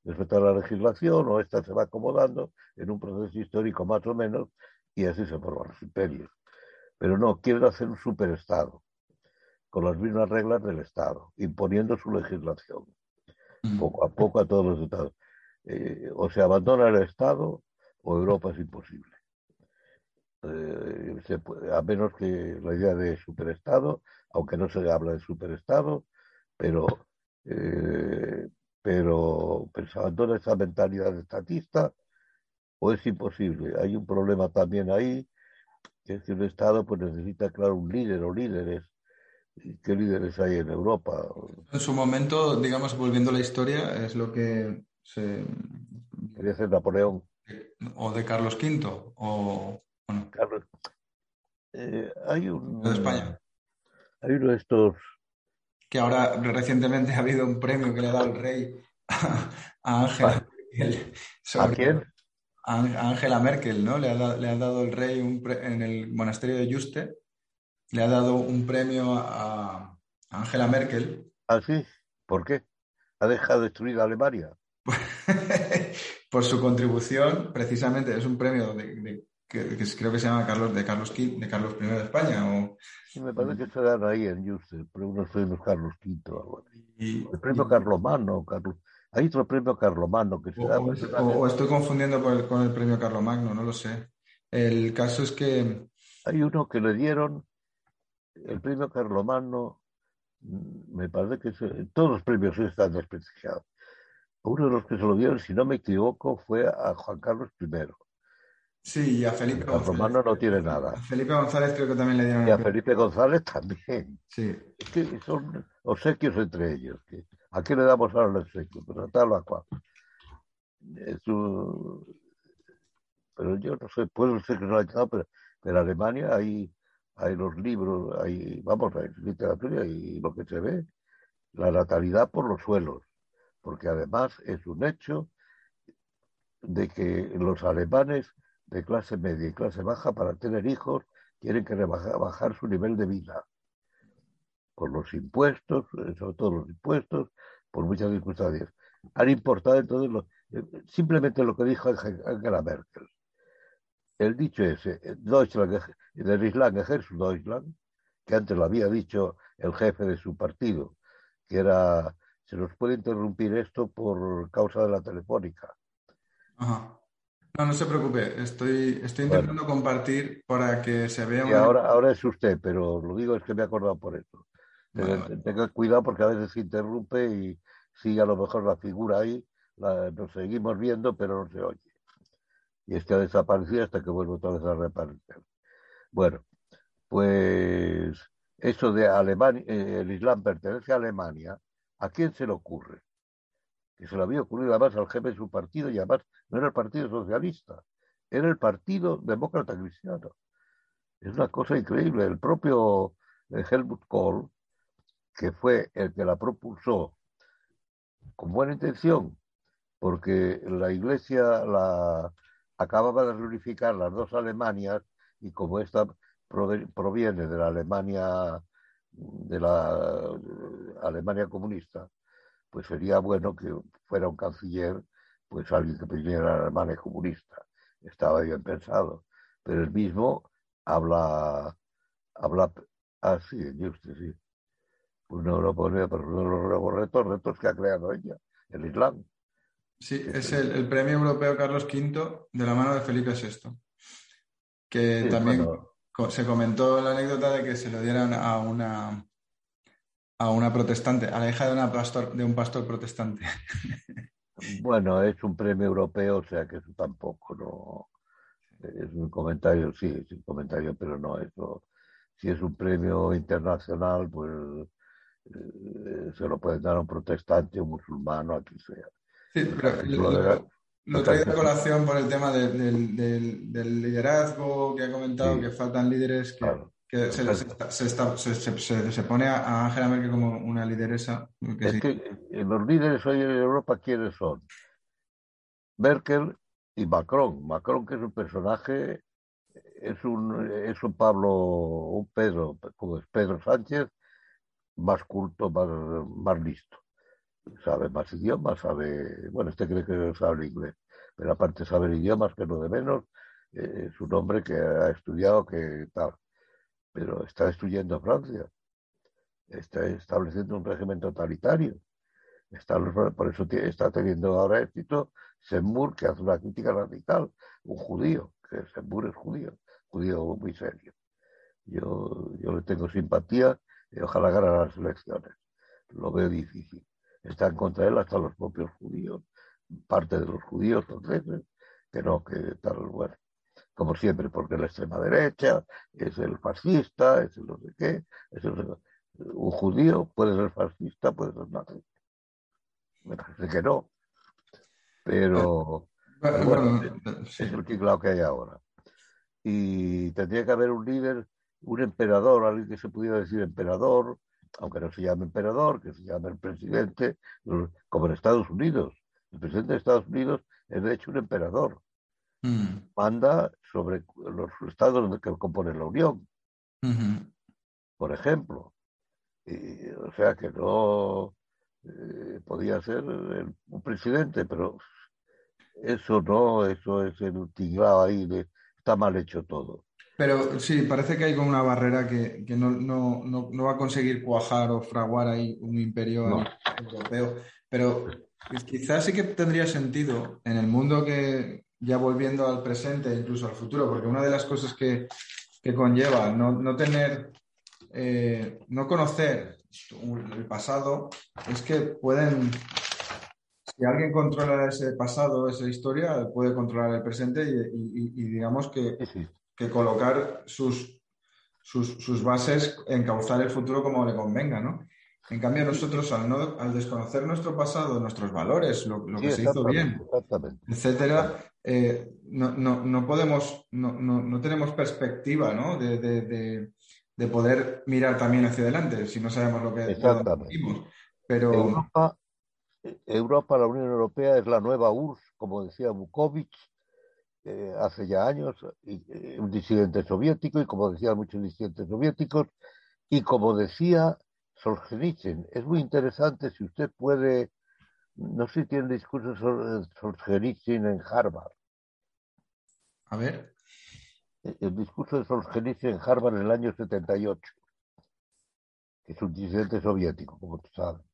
respeta la legislación o esta se va acomodando en un proceso histórico más o menos y así se forman los imperios. Pero no, quieren hacer un superestado con las mismas reglas del Estado, imponiendo su legislación poco a poco a todos los estados. Eh, o se abandona el Estado o Europa es imposible. Eh, a menos que la idea de superestado, aunque no se habla de superestado, pero, eh, pero, abandona esa mentalidad estatista o es imposible. Hay un problema también ahí, que es que un Estado pues, necesita, claro, un líder o líderes ¿Qué líderes hay en Europa? En su momento, digamos, volviendo a la historia, es lo que se... Quería ser Napoleón. O de Carlos V, o... Bueno. Carlos... Eh, hay un... De España. Hay uno de estos... Que ahora recientemente ha habido un premio que le ha dado el rey a Ángela Merkel. ¿A quién? A Angela Merkel, ¿no? Le ha, le ha dado el rey un en el monasterio de Juste le ha dado un premio a Angela Merkel. ¿Ah, sí? ¿Por qué? ¿Ha dejado destruir a Alemania? Por su contribución, precisamente, es un premio de, que, creo que se llama Carlos de Carlos de Carlos I de España. O... Sí, me parece que se ahí en Juste, pero unos premios Carlos V o algo así. el premio Carlomagno, Carlos. Hay otro premio Carlomagno que se da. O, estoy confundiendo con el premio Carlomagno, no lo sé. El caso es que. Hay uno que le dieron el premio Carlomagno, mm, me parece que todos los premios están desprestigiados. Uno de los que se lo dieron, si no me equivoco, fue a Juan Carlos I. Sí, y a Felipe González. Romano no tiene nada. A Felipe González creo que también le dieron. Y a Felipe González también. Sí. Es que son obsequios entre ellos. ¿A qué le damos ahora el obsequio? Pues a tal o a cual. Pero yo no sé, puedo ser que no lo haya pero, pero en Alemania hay hay los libros, hay, vamos, hay literatura y lo que se ve, la natalidad por los suelos, porque además es un hecho de que los alemanes de clase media y clase baja para tener hijos tienen que bajar su nivel de vida por los impuestos, sobre todo los impuestos, por muchas circunstancias. Han importado entonces simplemente lo que dijo Angela Merkel el dicho ese, Deutschland, del Islam Deutschland, que antes lo había dicho el jefe de su partido, que era, se nos puede interrumpir esto por causa de la telefónica. Ajá. No, no se preocupe, estoy, estoy intentando compartir para que se vea. Ahora, ahora es usted, pero lo digo es que me he acordado por eso. Tenga cuidado porque a veces se interrumpe y sigue a lo mejor la figura ahí, la, nos seguimos viendo, pero no se oye y es que ha desaparecido hasta que vuelve otra vez a reaparecer. Bueno, pues eso de Alemania, eh, el Islam pertenece a Alemania, ¿a quién se le ocurre? Que se le había ocurrido además al jefe de su partido y además no era el Partido Socialista, era el Partido Demócrata Cristiano. Es una cosa increíble. El propio eh, Helmut Kohl, que fue el que la propulsó con buena intención, porque la iglesia, la, acababa de reunificar las dos Alemanias y como esta proviene de la Alemania de la Alemania comunista, pues sería bueno que fuera un canciller, pues alguien que viniera la Alemania comunista. Estaba bien pensado. Pero el mismo habla, habla así, ah, sí. Pues una Europa unida, pero uno de los retos, retos que ha creado ella, el Islam. Sí, es el, premio europeo Carlos V de la mano de Felipe VI. Que también se comentó la anécdota de que se lo dieran a una a una protestante, a la hija de, una pastor, de un pastor protestante. Bueno, es un premio europeo, o sea que eso tampoco no es un comentario, sí, es un comentario, pero no eso. Si es un premio internacional, pues eh, se lo pueden dar a un protestante, un musulmano, a quien sea. Sí, pero lo, lo, traigo a colación por el tema del, liderazgo que ha comentado, que faltan líderes que, se, se, pone a Angela Merkel como una lideresa. es que los líderes hoy en Europa, ¿quiénes son? Merkel y Macron. Macron, que es un personaje, es un, es un Pablo, un Pedro, como es Pedro Sánchez, más culto, más, más listo. Sabe más idiomas, sabe, bueno, este cree que sabe inglés, pero aparte sabe idiomas, que no de menos, eh, es un hombre que ha estudiado, que tal, pero está destruyendo Francia, está estableciendo un régimen totalitario. Está, por eso está teniendo ahora éxito Sembur, que hace una crítica radical, un judío, que Sembur es judío, judío muy serio. Yo, yo le tengo simpatía y ojalá gane las elecciones. Lo veo difícil. Están contra él hasta los propios judíos, parte de los judíos franceses, que no, que tal, bueno, como siempre, porque la extrema derecha es el fascista, es el no sé qué, es un judío puede ser fascista, puede ser nazi. Me parece que no, pero bueno, es el teclado que hay ahora. Y tendría que haber un líder, un emperador, alguien que se pudiera decir emperador, aunque no se llame emperador, que se llame el presidente, como en Estados Unidos. El presidente de Estados Unidos es de hecho un emperador. Mm. Manda sobre los estados que componen la Unión, por ejemplo. o sea que no eh, podía ser un presidente, pero eso no, eso es el tinglado ahí, de, está mal hecho todo. Pero sí, parece que hay como una barrera que, no, va a conseguir cuajar o fraguar ahí un imperio europeo. Pero quizás sí que tendría sentido en el mundo que, ya volviendo al presente, incluso al futuro, porque una de las cosas que, conlleva no, tener, eh, no conocer el pasado es que pueden si alguien controla ese pasado, esa historia, puede controlar el presente y, digamos que, que colocar sus, sus, bases, encauzar el futuro como le convenga, ¿no? En cambio, nosotros, al, no, al desconocer nuestro pasado, nuestros valores, lo, que se hizo bien, etcétera, eh, no, no, podemos, no, tenemos perspectiva ¿no? de, de, poder mirar también hacia adelante si no sabemos lo que hicimos. Pero... Europa, Europa, la Unión Europea es la nueva URSS, como decía Bukovic eh, hace ya años, eh, un disidente soviético, y como decían muchos disidentes soviéticos, y como decía Solzhenitsyn, es muy interesante si usted puede, no sé si tiene discurso sobre Solzhenitsyn en Harvard. A ver. El discurso de Solzhenitsyn en Harvard en el año 78, que es un disidente soviético, como tú sabes.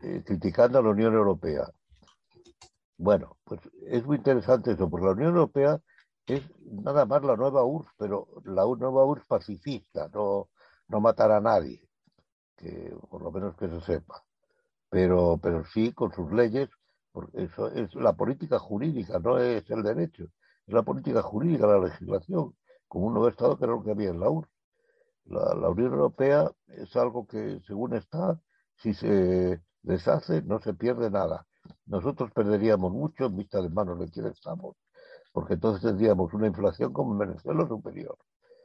Eh, criticando a la Unión Europea. Bueno, pues es muy interesante eso, porque la Unión Europea es nada más la nueva URSS, pero la nueva URSS pacifista, no, no matará a nadie, que por lo menos que se sepa. Pero, pero sí con sus leyes, porque eso es la política jurídica, no es el derecho, es la política jurídica, la legislación, como un nuevo Estado que era lo que había en la URSS. La, la Unión Europea es algo que, según está, si se deshace, no se pierde nada. Nosotros perderíamos mucho en vista de manos de quien estamos, porque entonces tendríamos una inflación como en Venezuela superior,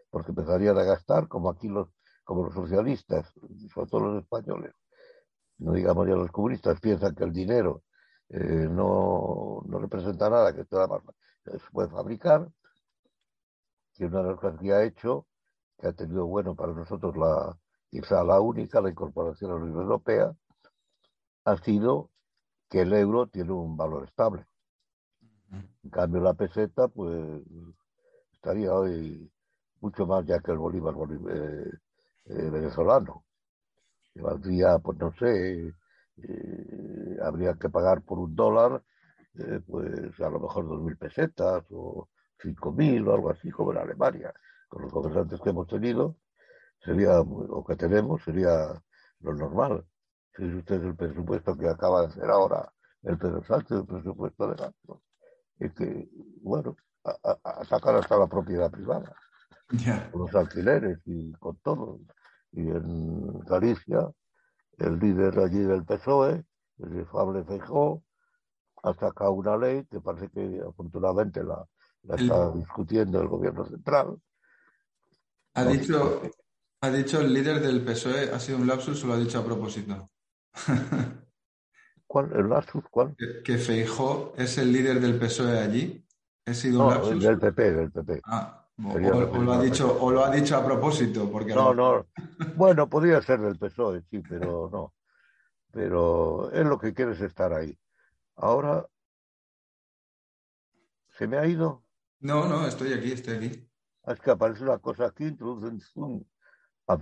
porque empezarían a gastar como aquí los, como los socialistas, sobre todo los españoles, no digamos ya los comunistas, piensan que el dinero eh, no, no, representa nada, que toda más se puede fabricar, que una de las cosas que ha hecho, que ha tenido bueno para nosotros la, quizá la única, la incorporación a la Unión Europea, ha sido que el euro tiene un valor estable. En cambio, la peseta, pues, estaría hoy mucho más ya que el bolívar, eh, eh, venezolano. valdría, pues no sé, eh, habría que pagar por un dólar, eh, pues a lo mejor dos mil pesetas o cinco mil o algo así, como en Alemania. Con los gobernantes que hemos tenido, sería, o que tenemos, sería lo normal. Si usted el presupuesto que acaba de hacer ahora el Pedro Sánchez, el presupuesto de gasto, es que, bueno, atacar hasta la propiedad privada, con los alquileres y con todo. Y en Galicia, el líder allí del PSOE, el Fable Feijó, ha sacado una ley que parece que afortunadamente la, está discutiendo el gobierno central. Ha dicho, ha dicho el líder del PSOE, ¿ha sido un lapsus o lo ha dicho a propósito? ¿Cuál? ¿El lapsus? ¿Cuál? Que, Feijó es el líder del PSOE allí. ¿Ha sido un lapsus? Del PP, del PP. Ah, o, lo ha dicho, o lo ha dicho a propósito. Porque no, no. Bueno, podría ser del PSOE, sí, pero no. Pero es lo que quieres estar ahí. Ahora, ¿se me ha ido? No, no, estoy aquí, estoy aquí. Ah, es que aparece una cosa aquí, introducen Zoom, app,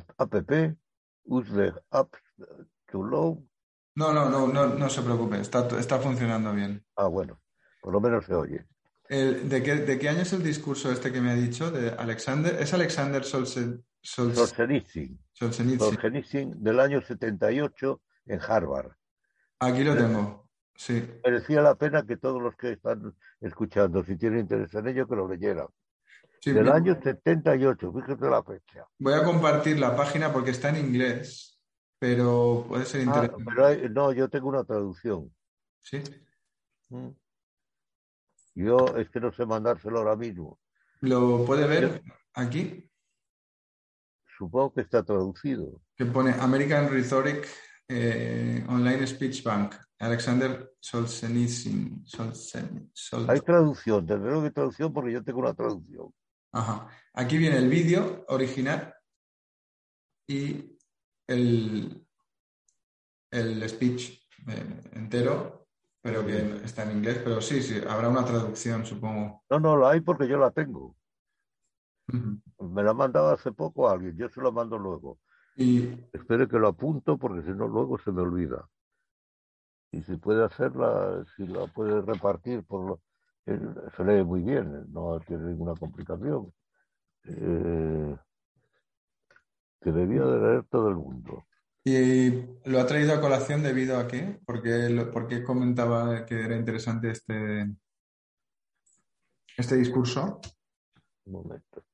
use the apps to low. No, no, no, no, no se preocupe, está, está funcionando bien. Ah, bueno, por lo menos se oye. ¿De, qué, ¿De qué año es el discurso este que me ha dicho de Alexander? ¿Es Alexander Solzhenitsyn? Solzhenitsyn. Solzhenitsyn del año 78 en Harvard. Aquí lo tengo, sí. Merecía la pena que todos los que están escuchando, si tienen interés en ello, que lo leyeran. del año 78, fíjate la fecha. Voy a compartir la página porque está en inglés, pero puede ser ah, interesante. no, yo tengo una traducción. Sí. Mm. Yo es que no sé mandárselo ahora mismo. ¿Lo puede ver aquí? Supongo que está traducido. Que pone American Rhetoric eh, Online Speech Bank. Alexander Solzhenitsyn. Hay traducción, luego que traducción porque yo tengo una traducción. Ajá. Aquí viene el vídeo original y el, el speech eh, entero pero que está en inglés, pero sí, sí, habrá una traducción, supongo. No, no, la hay porque yo la tengo. Me la ha mandado hace poco alguien, yo se la mando luego. Y... Espere que lo apunto porque si no luego se me olvida. Y si puede hacerla, si la puede repartir, por lo... se lee muy bien, no tiene ninguna complicación. Eh, que debía de leer todo el mundo. ¿Y lo ha traído a colación debido a qué? ¿Por qué, comentaba que era interesante este, este discurso? Un momento.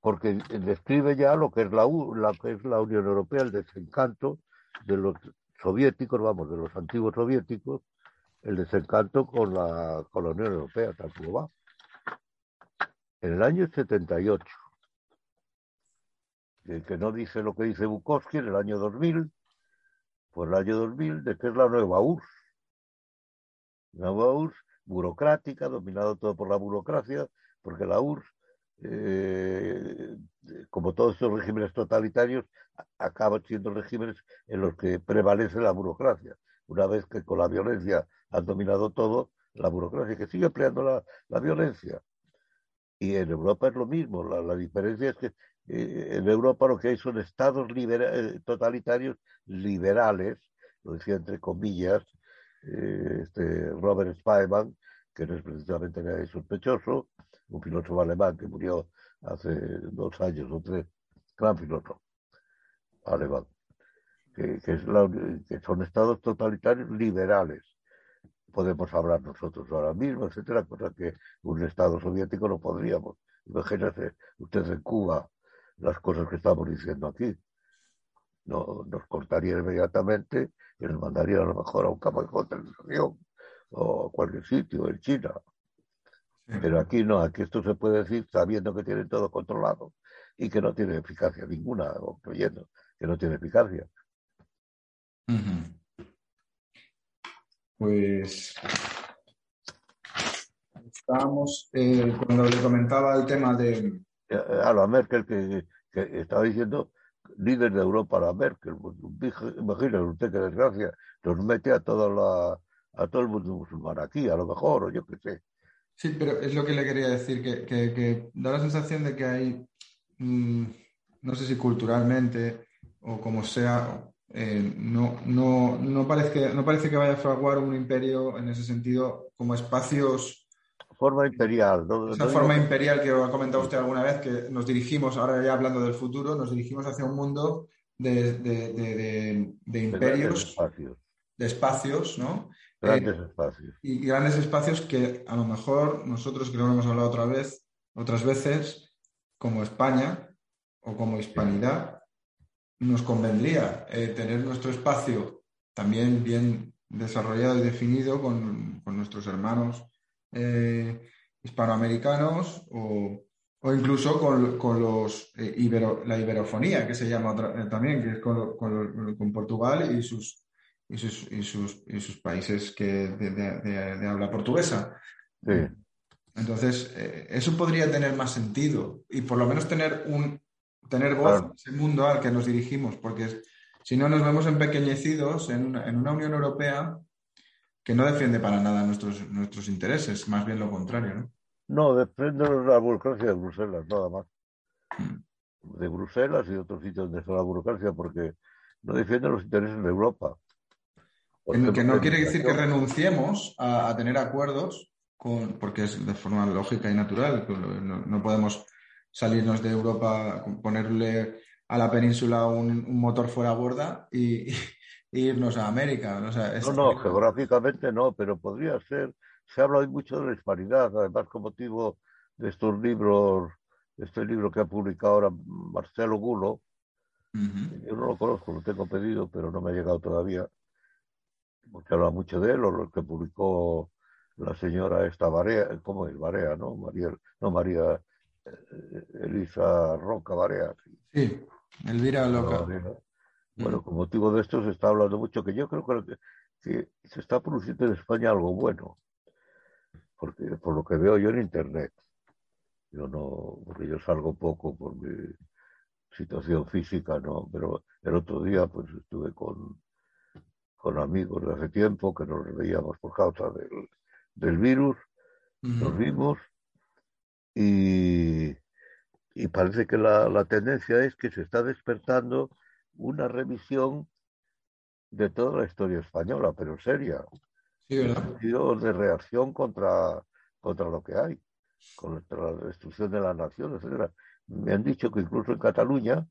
Porque describe ya lo que es la, la, que es la Unión Europea, el desencanto de los soviéticos, vamos, de los antiguos soviéticos, el desencanto con la, con la Unión Europea, tal como va. En el año 78, que no dice lo que dice Bukowski en el año 2000, por el año 2000, de que es la nueva URSS. La nueva URSS burocrática, dominado todo por la burocracia, porque la URSS, eh, como todos estos regímenes totalitarios, acaban siendo regímenes en los que prevalece la burocracia. Una vez que con la violencia han dominado todo, la burocracia, que sigue empleando la, la violencia. Y en Europa es lo mismo. La, la diferencia es que eh, en Europa lo que hay son estados eh, totalitarios liberales, lo decía entre comillas eh, este Robert Speidman, que no es precisamente nadie sospechoso, un filósofo alemán que murió hace dos años o tres, gran filósofo alemán, que, que son estados totalitarios liberales. Podemos hablar nosotros ahora mismo, etcétera, cosa que un estado soviético no podríamos. Imagínese usted en Cuba las cosas que estamos diciendo aquí. No, nos cortaría inmediatamente y nos mandaría a lo mejor a un campo de concentración o a cualquier sitio en China. Pero aquí no, aquí esto se puede decir sabiendo que tienen todo controlado y que no tiene eficacia ninguna, o creyendo que no tiene eficacia. Pues estábamos, eh, cuando le comentaba el tema de, a la Merkel que, estaba diciendo líder de Europa, la Merkel. Pues, imagínese usted qué desgracia, nos mete a toda la, a todo el mundo musulmán aquí, a lo mejor, o yo qué sé. Sí, pero es lo que le quería decir, que, que, da la sensación de que hay, mm, no sé si culturalmente o como sea, eh, no, no, no, parece, no parece que vaya a fraguar un imperio en ese sentido como espacios forma imperial. Esa forma imperial que ha comentado usted alguna vez, que nos dirigimos, ahora ya hablando del futuro, nos dirigimos hacia un mundo de, imperios, de espacios, ¿no? Grandes eh, espacios. Y, grandes espacios que a lo mejor nosotros, que lo hemos hablado otra vez, otras veces, como España o como hispanidad, nos convendría eh, tener nuestro espacio también bien desarrollado y definido con, con nuestros hermanos eh, hispanoamericanos o, incluso con, los, eh, la iberofonía, que se llama eh, también, que es con, Portugal y sus, y sus, y sus, países que de, habla portuguesa. Entonces, eso podría tener más sentido y por lo menos tener, un, tener voz en ese mundo al que nos dirigimos, porque si no nos vemos empequeñecidos en en una Unión Europea que no defiende para nada nuestros, nuestros intereses, más bien lo contrario, ¿no? No, defiende la burocracia de Bruselas, nada más. Mm. De Bruselas y de otros sitios donde está la burocracia, porque no defiende los intereses de Europa. que no quiere decir que renunciemos a, tener acuerdos, con, porque es de forma lógica y natural. No, podemos salirnos de Europa, ponerle a la península un, un motor fuera borda y, irnos a América. No, no, geográficamente no, pero podría ser. Se habla hoy mucho de la hispanidad, además con motivo de estos libros, este libro que ha publicado ahora Marcelo Gulo. Yo no lo conozco, lo tengo pedido, pero no me ha llegado todavía. Porque habla mucho de él, o lo que publicó la señora esta Barea, ¿cómo es? Barea, ¿no? María, no, María eh, Elisa Roca Barea. Sí, Elvira Loca. Bueno, con motivo de esto se está hablando mucho, que yo creo que, que se está produciendo en España algo bueno, porque por lo que veo yo en Internet, yo no, porque yo salgo poco por mi situación física, ¿no? Pero el otro día pues estuve con, con amigos de hace tiempo que nos veíamos por causa del, del virus, nos vimos y, y parece que la, la tendencia es que se está despertando una revisión de toda la historia española, pero seria. Sí, ¿verdad? de reacción contra, contra lo que hay, contra la destrucción de la nación, etc. Me han dicho que incluso en Cataluña,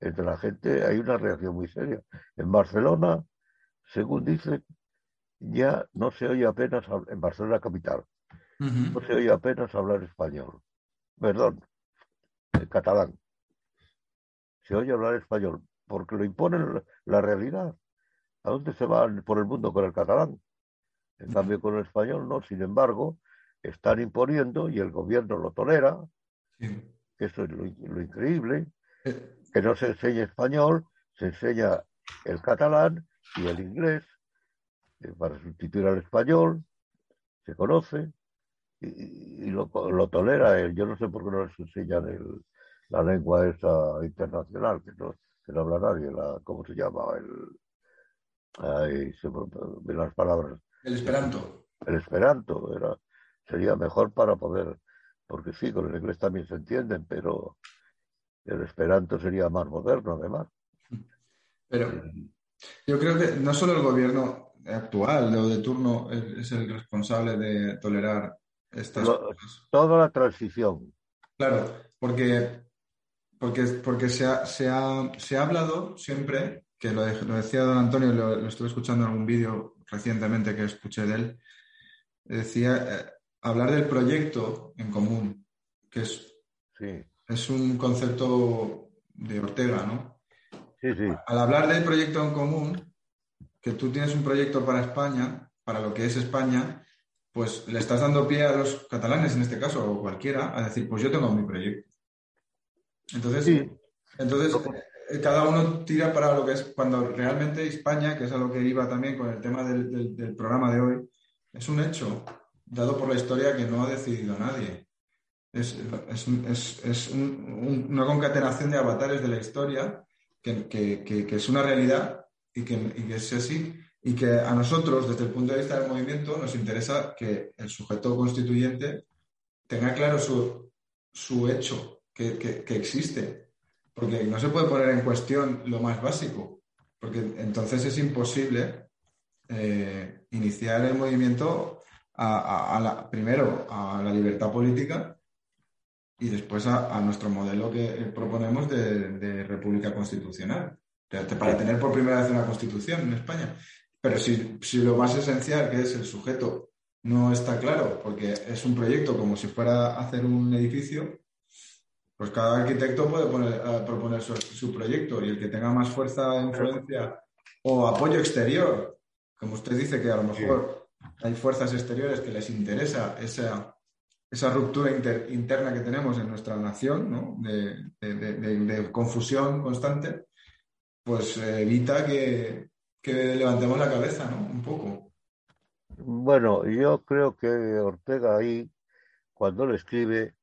entre la gente, hay una reacción muy seria. En Barcelona, según dicen, ya no se oye apenas, en Barcelona capital, no se oye apenas hablar español. Perdón, catalán. Se oye hablar español porque lo impone la realidad. ¿A dónde se va por el mundo con el catalán? En cambio, con el español no. Sin embargo, están imponiendo y el gobierno lo tolera. Eso es lo, increíble. Eh. Que no se enseña español, se enseña el catalán y el inglés eh, para sustituir al español. Se conoce y, lo, tolera él. Yo no sé por qué no les enseñan la lengua esa internacional, que no, que no habla nadie, la, ¿cómo se llama? El, ay, se me las palabras. El esperanto. El esperanto era, sería mejor para poder, porque sí, con el inglés también se entienden, pero el esperanto sería más moderno además. Pero yo creo que no solo el gobierno actual o de turno es el responsable de tolerar estas cosas. Toda la transición. Claro, porque porque, porque se, ha, se, ha, se ha hablado siempre, que lo, decía don Antonio, lo, estuve escuchando en algún vídeo recientemente que escuché de él, decía eh, hablar del proyecto en común, que es, es un concepto de Ortega, ¿no? Sí, sí. Al hablar del proyecto en común, que tú tienes un proyecto para España, para lo que es España, pues le estás dando pie a los catalanes, en este caso, o cualquiera, a decir, pues yo tengo mi proyecto. Entonces, entonces eh, cada uno tira para lo que es cuando realmente España, que es a lo que iba también con el tema del, programa de hoy, es un hecho dado por la historia que no ha decidido nadie. Es, una concatenación de avatares de la historia que, es una realidad y que, es así. Y que a nosotros, desde el punto de vista del movimiento, nos interesa que el sujeto constituyente tenga claro su, su hecho que, existe. Porque no se puede poner en cuestión lo más básico, porque entonces es imposible eh, iniciar el movimiento a, la, primero a la libertad política y después a, nuestro modelo que proponemos de, república constitucional, para tener por primera vez una constitución en España. Pero si, si lo más esencial, que es el sujeto, no está claro, porque es un proyecto como si fuera hacer un edificio, pues cada arquitecto puede eh, proponer su, proyecto y el que tenga más fuerza, influencia o apoyo exterior, como usted dice que a lo mejor hay fuerzas exteriores que les interesa esa, esa ruptura interna que tenemos en nuestra nación, ¿no? de, confusión constante, pues eh, evita que, que levantemos la cabeza, ¿no? Un poco. Bueno, yo creo que Ortega ahí, cuando le escribe,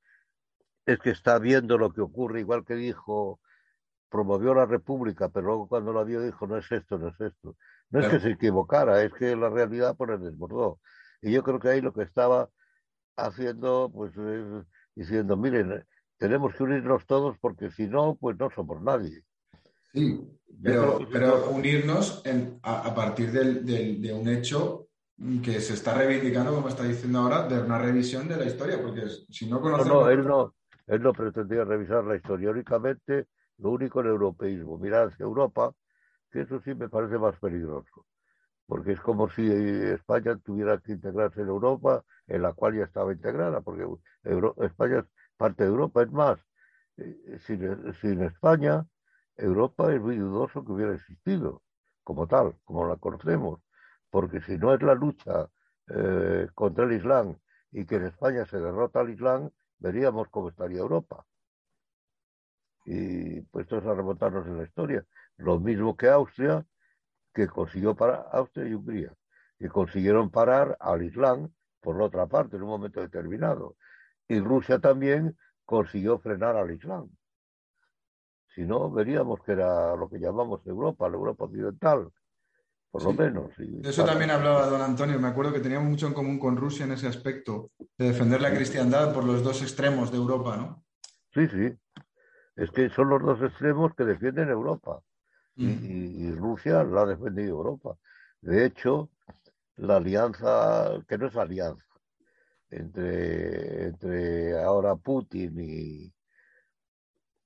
es que está viendo lo que ocurre, igual que dijo, promovió la República, pero luego cuando la vio dijo, no es esto, no es esto. No es que se equivocara, es que la realidad por el desbordó. Y yo creo que ahí lo que estaba haciendo, pues diciendo, miren, tenemos que unirnos todos porque si no, pues no somos nadie. Sí, pero, unirnos a, partir de un hecho que se está reivindicando, como está diciendo ahora, de una revisión de la historia, porque si no conocemos... No, él no, él no pretendía revisar la historia, únicamente lo único el europeísmo, mirar hacia Europa, que eso sí me parece más peligroso, porque es como si España tuviera que integrarse en Europa, en la cual ya estaba integrada, porque España es parte de Europa, es más, eh, sin, sin España, Europa es muy dudoso que hubiera existido como tal, como la conocemos porque si no es la lucha eh, contra el Islam y que en España se derrota al Islam, veríamos cómo estaría Europa. Y puestos a remontarnos en la historia, lo mismo que Austria, que consiguió parar, Austria y Hungría, que consiguieron parar al Islam por la otra parte en un momento determinado. Y Rusia también consiguió frenar al Islam. Si no, veríamos que era lo que llamamos Europa, la Europa occidental, por lo menos. de eso también hablaba don Antonio. Me acuerdo que teníamos mucho en común con Rusia en ese aspecto, de defender la cristiandad por los dos extremos de Europa, ¿no? Sí, sí. Es que son los dos extremos que defienden Europa. Y, mm. Rusia la ha defendido Europa. De hecho, la alianza, que no es alianza, entre, entre ahora Putin y,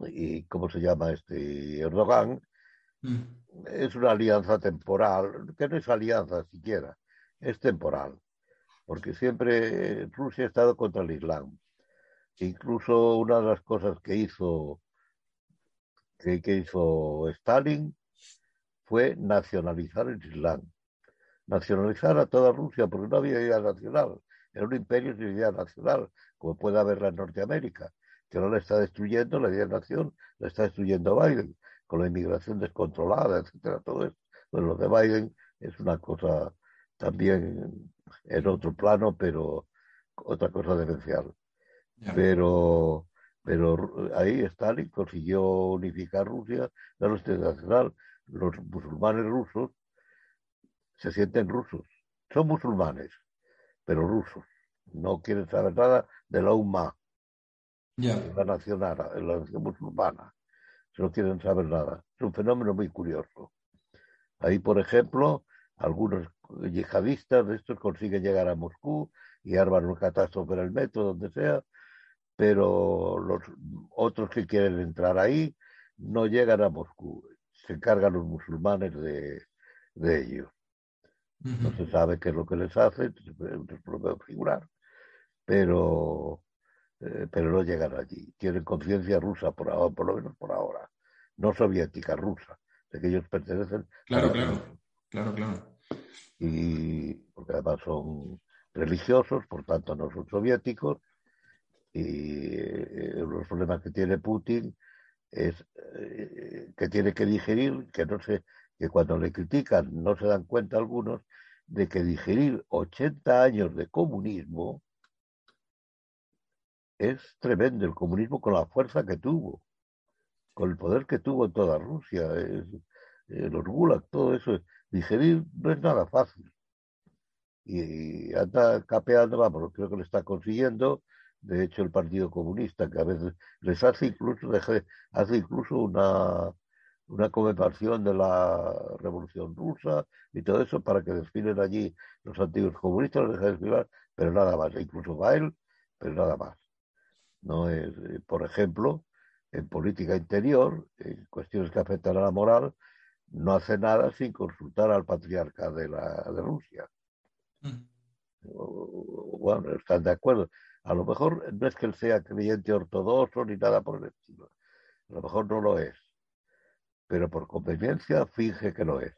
y ¿cómo se llama este? Erdogan, mm. Es una alianza temporal, que no es alianza siquiera, es temporal, porque siempre Rusia ha estado contra el Islam. Incluso una de las cosas que hizo, que, hizo Stalin fue nacionalizar el Islam, nacionalizar a toda Rusia, porque no había idea nacional, era un imperio sin idea nacional, como puede haberla en Norteamérica, que no la está destruyendo la idea de nación, la está destruyendo Biden con la inmigración descontrolada, etcétera, todo esto. Bueno, lo de Biden es una cosa también en otro plano, pero otra cosa demencial. Pero, pero ahí Stalin consiguió unificar Rusia, la nacional. Los musulmanes rusos se sienten rusos. Son musulmanes, pero rusos. No quieren saber nada de la UMA, la nacional, la nación musulmana no quieren saber nada. Es un fenómeno muy curioso. Ahí, por ejemplo, algunos yihadistas de estos consiguen llegar a Moscú y arman un catástrofe en el metro, donde sea, pero los otros que quieren entrar ahí no llegan a Moscú. Se encargan los musulmanes de, de ellos. No se sabe qué es lo que les hace, se puede figurar, pero eh, pero no llegan allí. Tienen conciencia rusa, por, ahora, por lo menos por ahora, no soviética, rusa, de que ellos pertenecen. Claro, claro, claro, claro. Y porque además son religiosos, por tanto no son soviéticos, y eh, los problemas que tiene Putin es eh, que tiene que digerir, que no sé, que cuando le critican no se dan cuenta algunos de que digerir 80 años de comunismo es tremendo el comunismo con la fuerza que tuvo, con el poder que tuvo en toda Rusia, es, los gulag, todo eso. Digerir no es nada fácil. Y, anda capeando, vamos, creo que lo está consiguiendo. De hecho, el Partido Comunista, que a veces les hace incluso, hace incluso una, una conmemoración de la Revolución Rusa y todo eso para que desfilen allí los antiguos comunistas, los dejan desfilar, pero nada más, incluso va él, pero nada más. No es, eh, por ejemplo, en política interior, en cuestiones que afectan a la moral, no hace nada sin consultar al patriarca de, la, de Rusia. Mm. Bueno, están de acuerdo. A lo mejor no es que él sea creyente ortodoxo ni nada por el estilo. A lo mejor no lo es. Pero por conveniencia finge que lo es.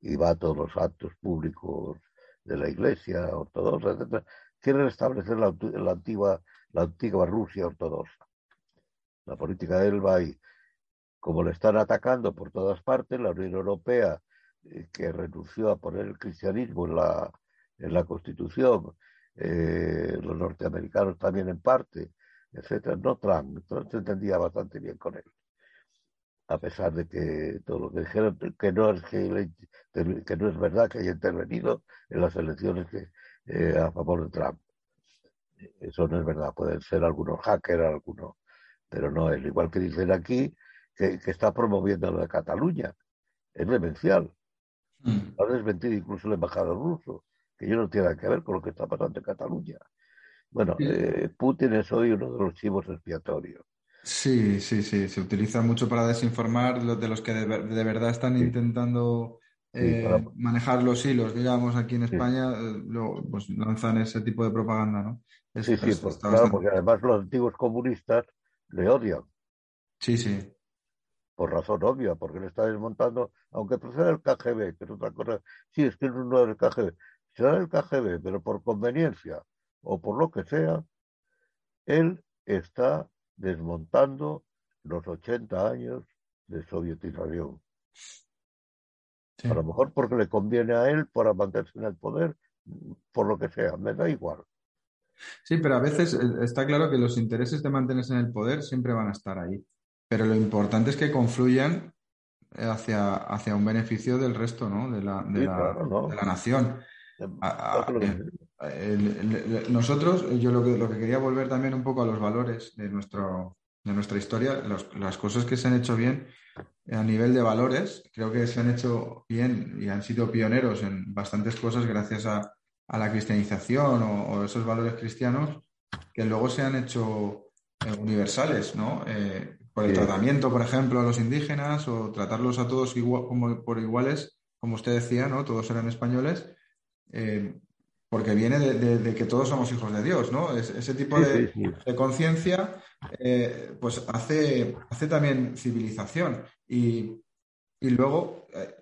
Y va a todos los actos públicos de la iglesia ortodoxa, etc. Quiere restablecer la, la, antigua, la antigua Rusia ortodoxa. La política de él va ahí. Como le están atacando por todas partes, la Unión Europea, eh, que renunció a poner el cristianismo en la, en la Constitución, eh, los norteamericanos también en parte, etcétera. No Trump, entonces se entendía bastante bien con él. A pesar de que todo lo que dijeron, que no es, que no es verdad que haya intervenido en las elecciones eh, a favor de Trump. Eso no es verdad. Pueden ser algunos hackers, algunos, pero no es. Igual que dicen aquí que, está promoviendo lo de Cataluña. Es demencial. Mm. Ha desmentido incluso el embajador ruso que yo no tiene nada que ver con lo que está pasando en Cataluña. Bueno, eh, Putin es hoy uno de los chivos expiatorios. Sí, sí, sí, se utiliza mucho para desinformar de los que de, verdad están intentando eh, manejar los hilos, digamos, aquí en España, eh, pues lanzan ese tipo de propaganda, ¿no? sí, sí, pues, claro, porque además los antiguos comunistas le odian. Sí, sí. Por razón obvia, porque le está desmontando, aunque proceda el KGB, que es otra cosa. Sí, es que no es el KGB, será el KGB, pero por conveniencia o por lo que sea, él está desmontando los 80 años de sovietización. A lo mejor porque le conviene a él para mantenerse en el poder, por lo que sea, me da igual. Sí, pero a veces eh, está claro que los intereses de mantenerse en el poder siempre van a estar ahí. Pero lo importante es que confluyan hacia, hacia un beneficio del resto, ¿no? De la, de la nación nosotros, yo lo que, lo que quería volver también un poco a los valores de, nuestro, de nuestra historia, las cosas que se han hecho bien a nivel de valores, creo que se han hecho bien y han sido pioneros en bastantes cosas gracias a, la cristianización o, esos valores cristianos que luego se han hecho eh, universales, ¿no? Eh, por el tratamiento, por ejemplo, a los indígenas o tratarlos a todos igual, como, por iguales, como usted decía, ¿no? Todos eran españoles eh, porque viene de, que todos somos hijos de Dios, ¿no? ese tipo de, conciencia, eh, pues hace, hace también civilización. Y, luego, eh,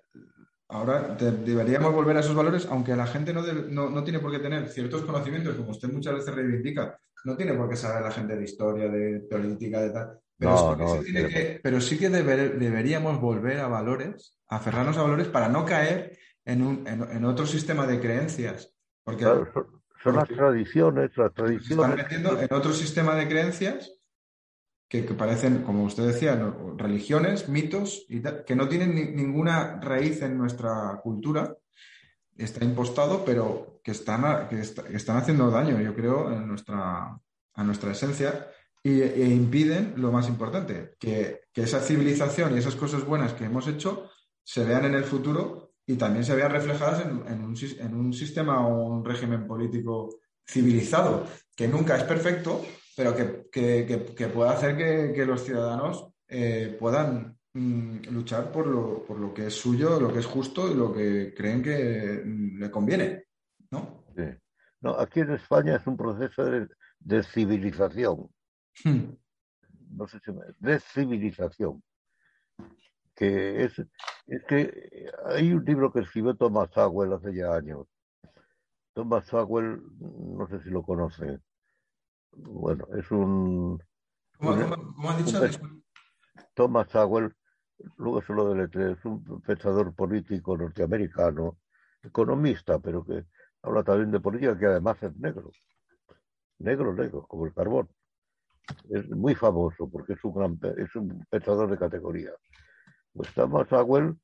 ahora deberíamos volver a esos valores, aunque la gente no, no, tiene por qué tener ciertos conocimientos, como usted muchas veces reivindica, no tiene por qué saber la gente de historia, de política, de tal. Pero, sí, que, deberíamos volver a valores, aferrarnos a valores para no caer en, otro sistema de creencias. Porque son, las tradiciones, las tradiciones. están metiendo en otro sistema de creencias que, parecen, como usted decía, religiones, mitos, y que no tienen ninguna raíz en nuestra cultura. Está impostado, pero que están, que, están haciendo daño, yo creo, en nuestra, a nuestra esencia y, e impiden lo más importante, que, que esa civilización y esas cosas buenas que hemos hecho se vean en el futuro y también se vean reflejadas en, un, sistema o un régimen político civilizado, que nunca es perfecto, pero que, puede hacer que, los ciudadanos eh, puedan mm, luchar por lo, que es suyo, lo que es justo y lo que creen que mm, le conviene. ¿no? no aquí en España es un proceso de, civilización. Hmm. No sé si me... de civilización que es, es que hay un libro que escribió Thomas Sowell hace ya años. Thomas Sowell, no sé si lo conoce. Bueno, es un... ¿Cómo, ha dicho? Thomas Sowell, luego se lo deletré, es un pensador político norteamericano, economista, pero que habla también de política, que además es negro. Negro, negro, como el carbón. Es muy famoso porque es un, gran, es un pensador de categoría. Pues Thomas Sowell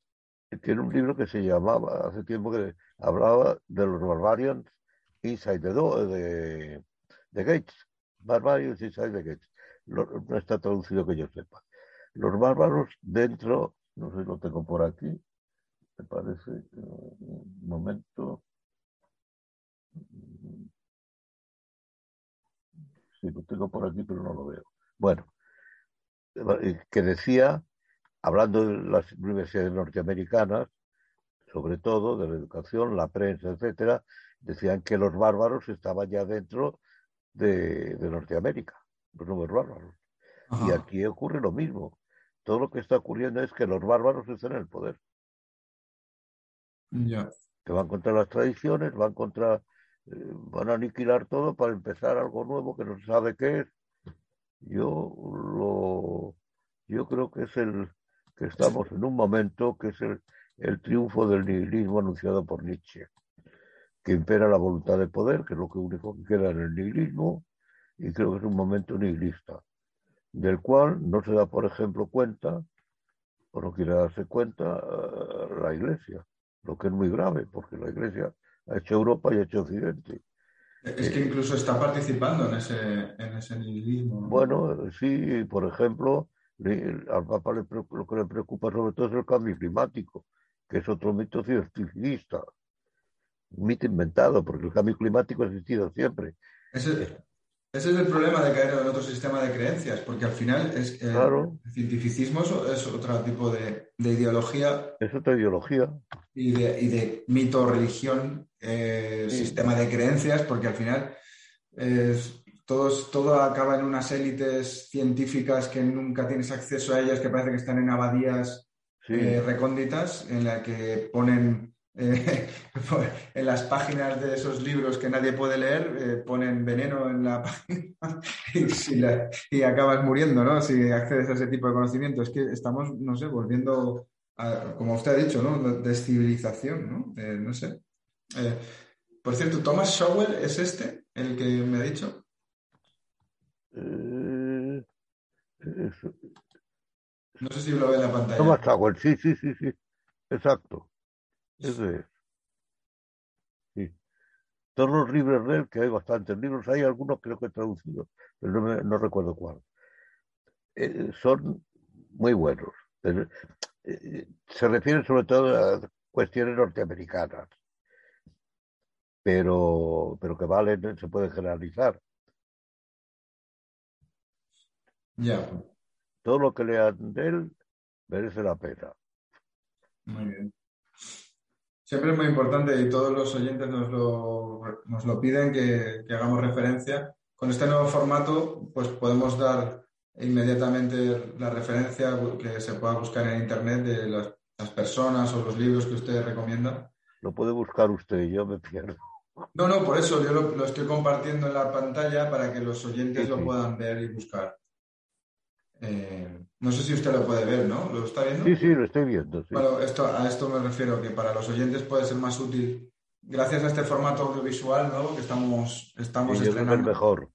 tiene un libro que se llamaba, hace tiempo que hablaba de los Barbarians Inside the Door, de, de Gates. Barbarians Inside the Gates. no está traducido que yo sepa. Los bárbaros dentro No sé, lo tengo por aquí. Me parece. Un momento. Sí, lo tengo por aquí, pero no lo veo. Bueno, que decía, hablando de las universidades norteamericanas, sobre todo de la educación, la prensa, etcétera, decían que los bárbaros estaban ya dentro de, Norteamérica, los nuevos bárbaros. Y aquí ocurre lo mismo. Todo lo que está ocurriendo es que los bárbaros están en el poder. Ya. Que van contra las tradiciones, van contra, eh, van a aniquilar todo para empezar algo nuevo que no se sabe qué es. Yo lo, yo creo que es el que estamos en un momento que es el, el triunfo del nihilismo anunciado por Nietzsche, que impera la voluntad de poder, que es lo que único que queda en el nihilismo, y creo que es un momento nihilista, del cual no se da, por ejemplo, cuenta, o no quiere darse cuenta, eh, la Iglesia, lo que es muy grave, porque la Iglesia ha hecho Europa y ha hecho Occidente. Es que incluso está participando en ese, en ese nihilismo. Bueno, sí, por ejemplo, al Papa lo que le preocupa sobre todo es el cambio climático, que es otro mito científico, un mito inventado, porque el cambio climático ha existido siempre. Ese, es el problema de caer en otro sistema de creencias, porque al final es, eh, el cientificismo es, otro tipo de, ideología. Es otra ideología. Y de, mito, religión, eh, sistema de creencias, porque al final todo acaba en unas élites científicas que nunca tienes acceso a ellas, que parece que están en abadías eh, recónditas en la que ponen eh, en las páginas de esos libros que nadie puede leer, eh, ponen veneno en la página y, acabas muriendo, ¿no? Si accedes a ese tipo de conocimiento. Es que estamos, no sé, volviendo, a, como usted ha dicho, ¿no? Descivilización, ¿no? no sé. por cierto, Thomas Schauer es este, el que me ha dicho. No sé si lo ve en la pantalla. Thomas Howell, sí, sí, sí, sí. Exacto. Ese es. Sí. Todos los libros de él, que hay bastantes libros, hay algunos creo que he traducido, pero no, no recuerdo cuál. Eh, son muy buenos. Eh, se refieren sobre todo a cuestiones norteamericanas, pero, pero que valen, se pueden generalizar. Ya todo lo que lean de él merece la pena. Muy bien. Siempre es muy importante y todos los oyentes nos lo, nos lo piden que, hagamos referencia. Con este nuevo formato, pues podemos dar inmediatamente la referencia que se pueda buscar en Internet de las, personas o los libros que usted recomienda. Lo puede buscar usted, yo me pierdo. No, no, por eso yo lo, estoy compartiendo en la pantalla para que los oyentes lo puedan ver y buscar. Eh, no sé si usted lo puede ver, ¿no? ¿Lo está viendo? Sí, sí, lo estoy viendo. Bueno, esto, a esto me refiero, que para los oyentes puede ser más útil, gracias a este formato audiovisual nuevo que estamos, estamos estrenando. mejor.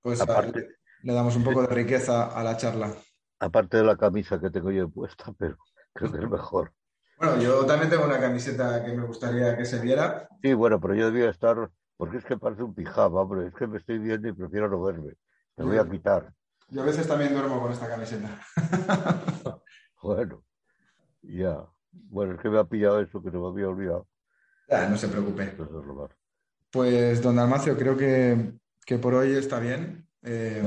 Pues Aparte, le damos un poco de riqueza a la charla. Aparte de la camisa que tengo yo puesta, pero creo que es mejor. Bueno, yo también tengo una camiseta que me gustaría que se viera. Sí, bueno, pero yo debía estar, porque es que parece un pijama, hombre, es que me estoy viendo y prefiero no verme. Me voy a quitar. Yo a veces también duermo con esta camiseta. bueno, ya. Bueno, es que me ha pillado eso que no me había olvidado. No se preocupe. Pues, don Dalmacio, creo que, por hoy está bien. Eh,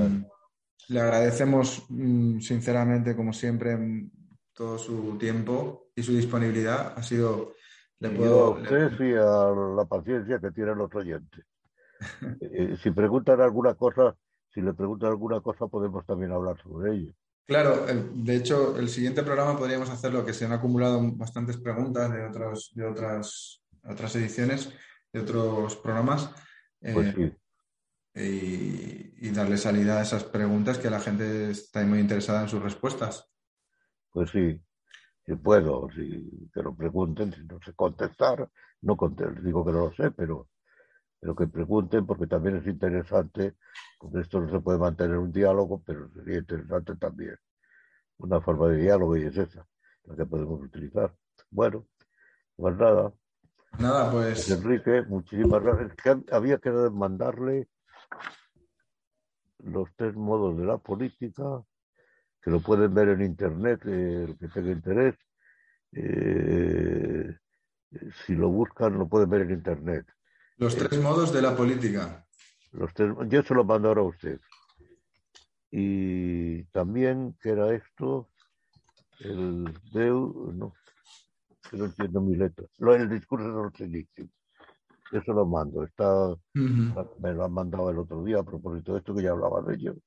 le agradecemos mm, sinceramente, como siempre, mm, todo su tiempo y su disponibilidad. Ha sido. Le puedo, a usted y a la paciencia que tienen los oyentes. Eh, si preguntan alguna cosa, si le preguntan alguna cosa podemos también hablar sobre ello. Claro, de hecho, el siguiente programa podríamos hacerlo, que se han acumulado bastantes preguntas de, otros, de otras, otras ediciones, de otros programas. Pues sí. y, darle salida a esas preguntas que la gente está muy interesada en sus respuestas. Pues sí, si puedo, si que lo pregunten, si no sé contestar, no contesto, digo que no lo sé, pero pero que pregunten porque también es interesante, con esto no se puede mantener un diálogo, pero sería interesante también una forma de diálogo y es esa, la que podemos utilizar. Bueno, pues nada. Nada, pues. Enrique, muchísimas gracias. había que mandarle los tres modos de la política que lo pueden ver en internet, eh, el que tenga interés. Eh, si lo buscan, lo pueden ver en internet. Los tres modos de la política. Los yo se lo mando ahora a usted. Y también, que era esto? El Deu, no, no entiendo mi letra. El discurso de Solzhenitsyn. Eso lo mando. Está, Me lo han mandado el otro día a propósito de esto que ya hablaba de ellos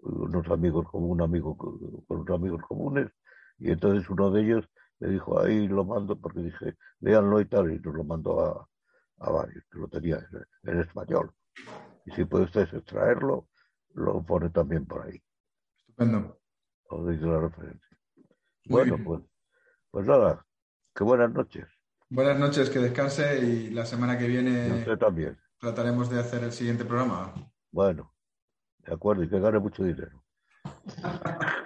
unos amigos como un amigo con unos amigos comunes y entonces uno de ellos me dijo ahí lo mando porque dije léanlo y tal y nos lo mandó a, a varios que lo tenía en, español. Y si puede usted extraerlo lo pone también por ahí. Estupendo. Os dice la referencia. Bueno pues pues nada que buenas noches. Buenas noches que descanse y la semana que viene usted también. trataremos de hacer el siguiente programa. Bueno de acuerdo, y que gane mucho dinero.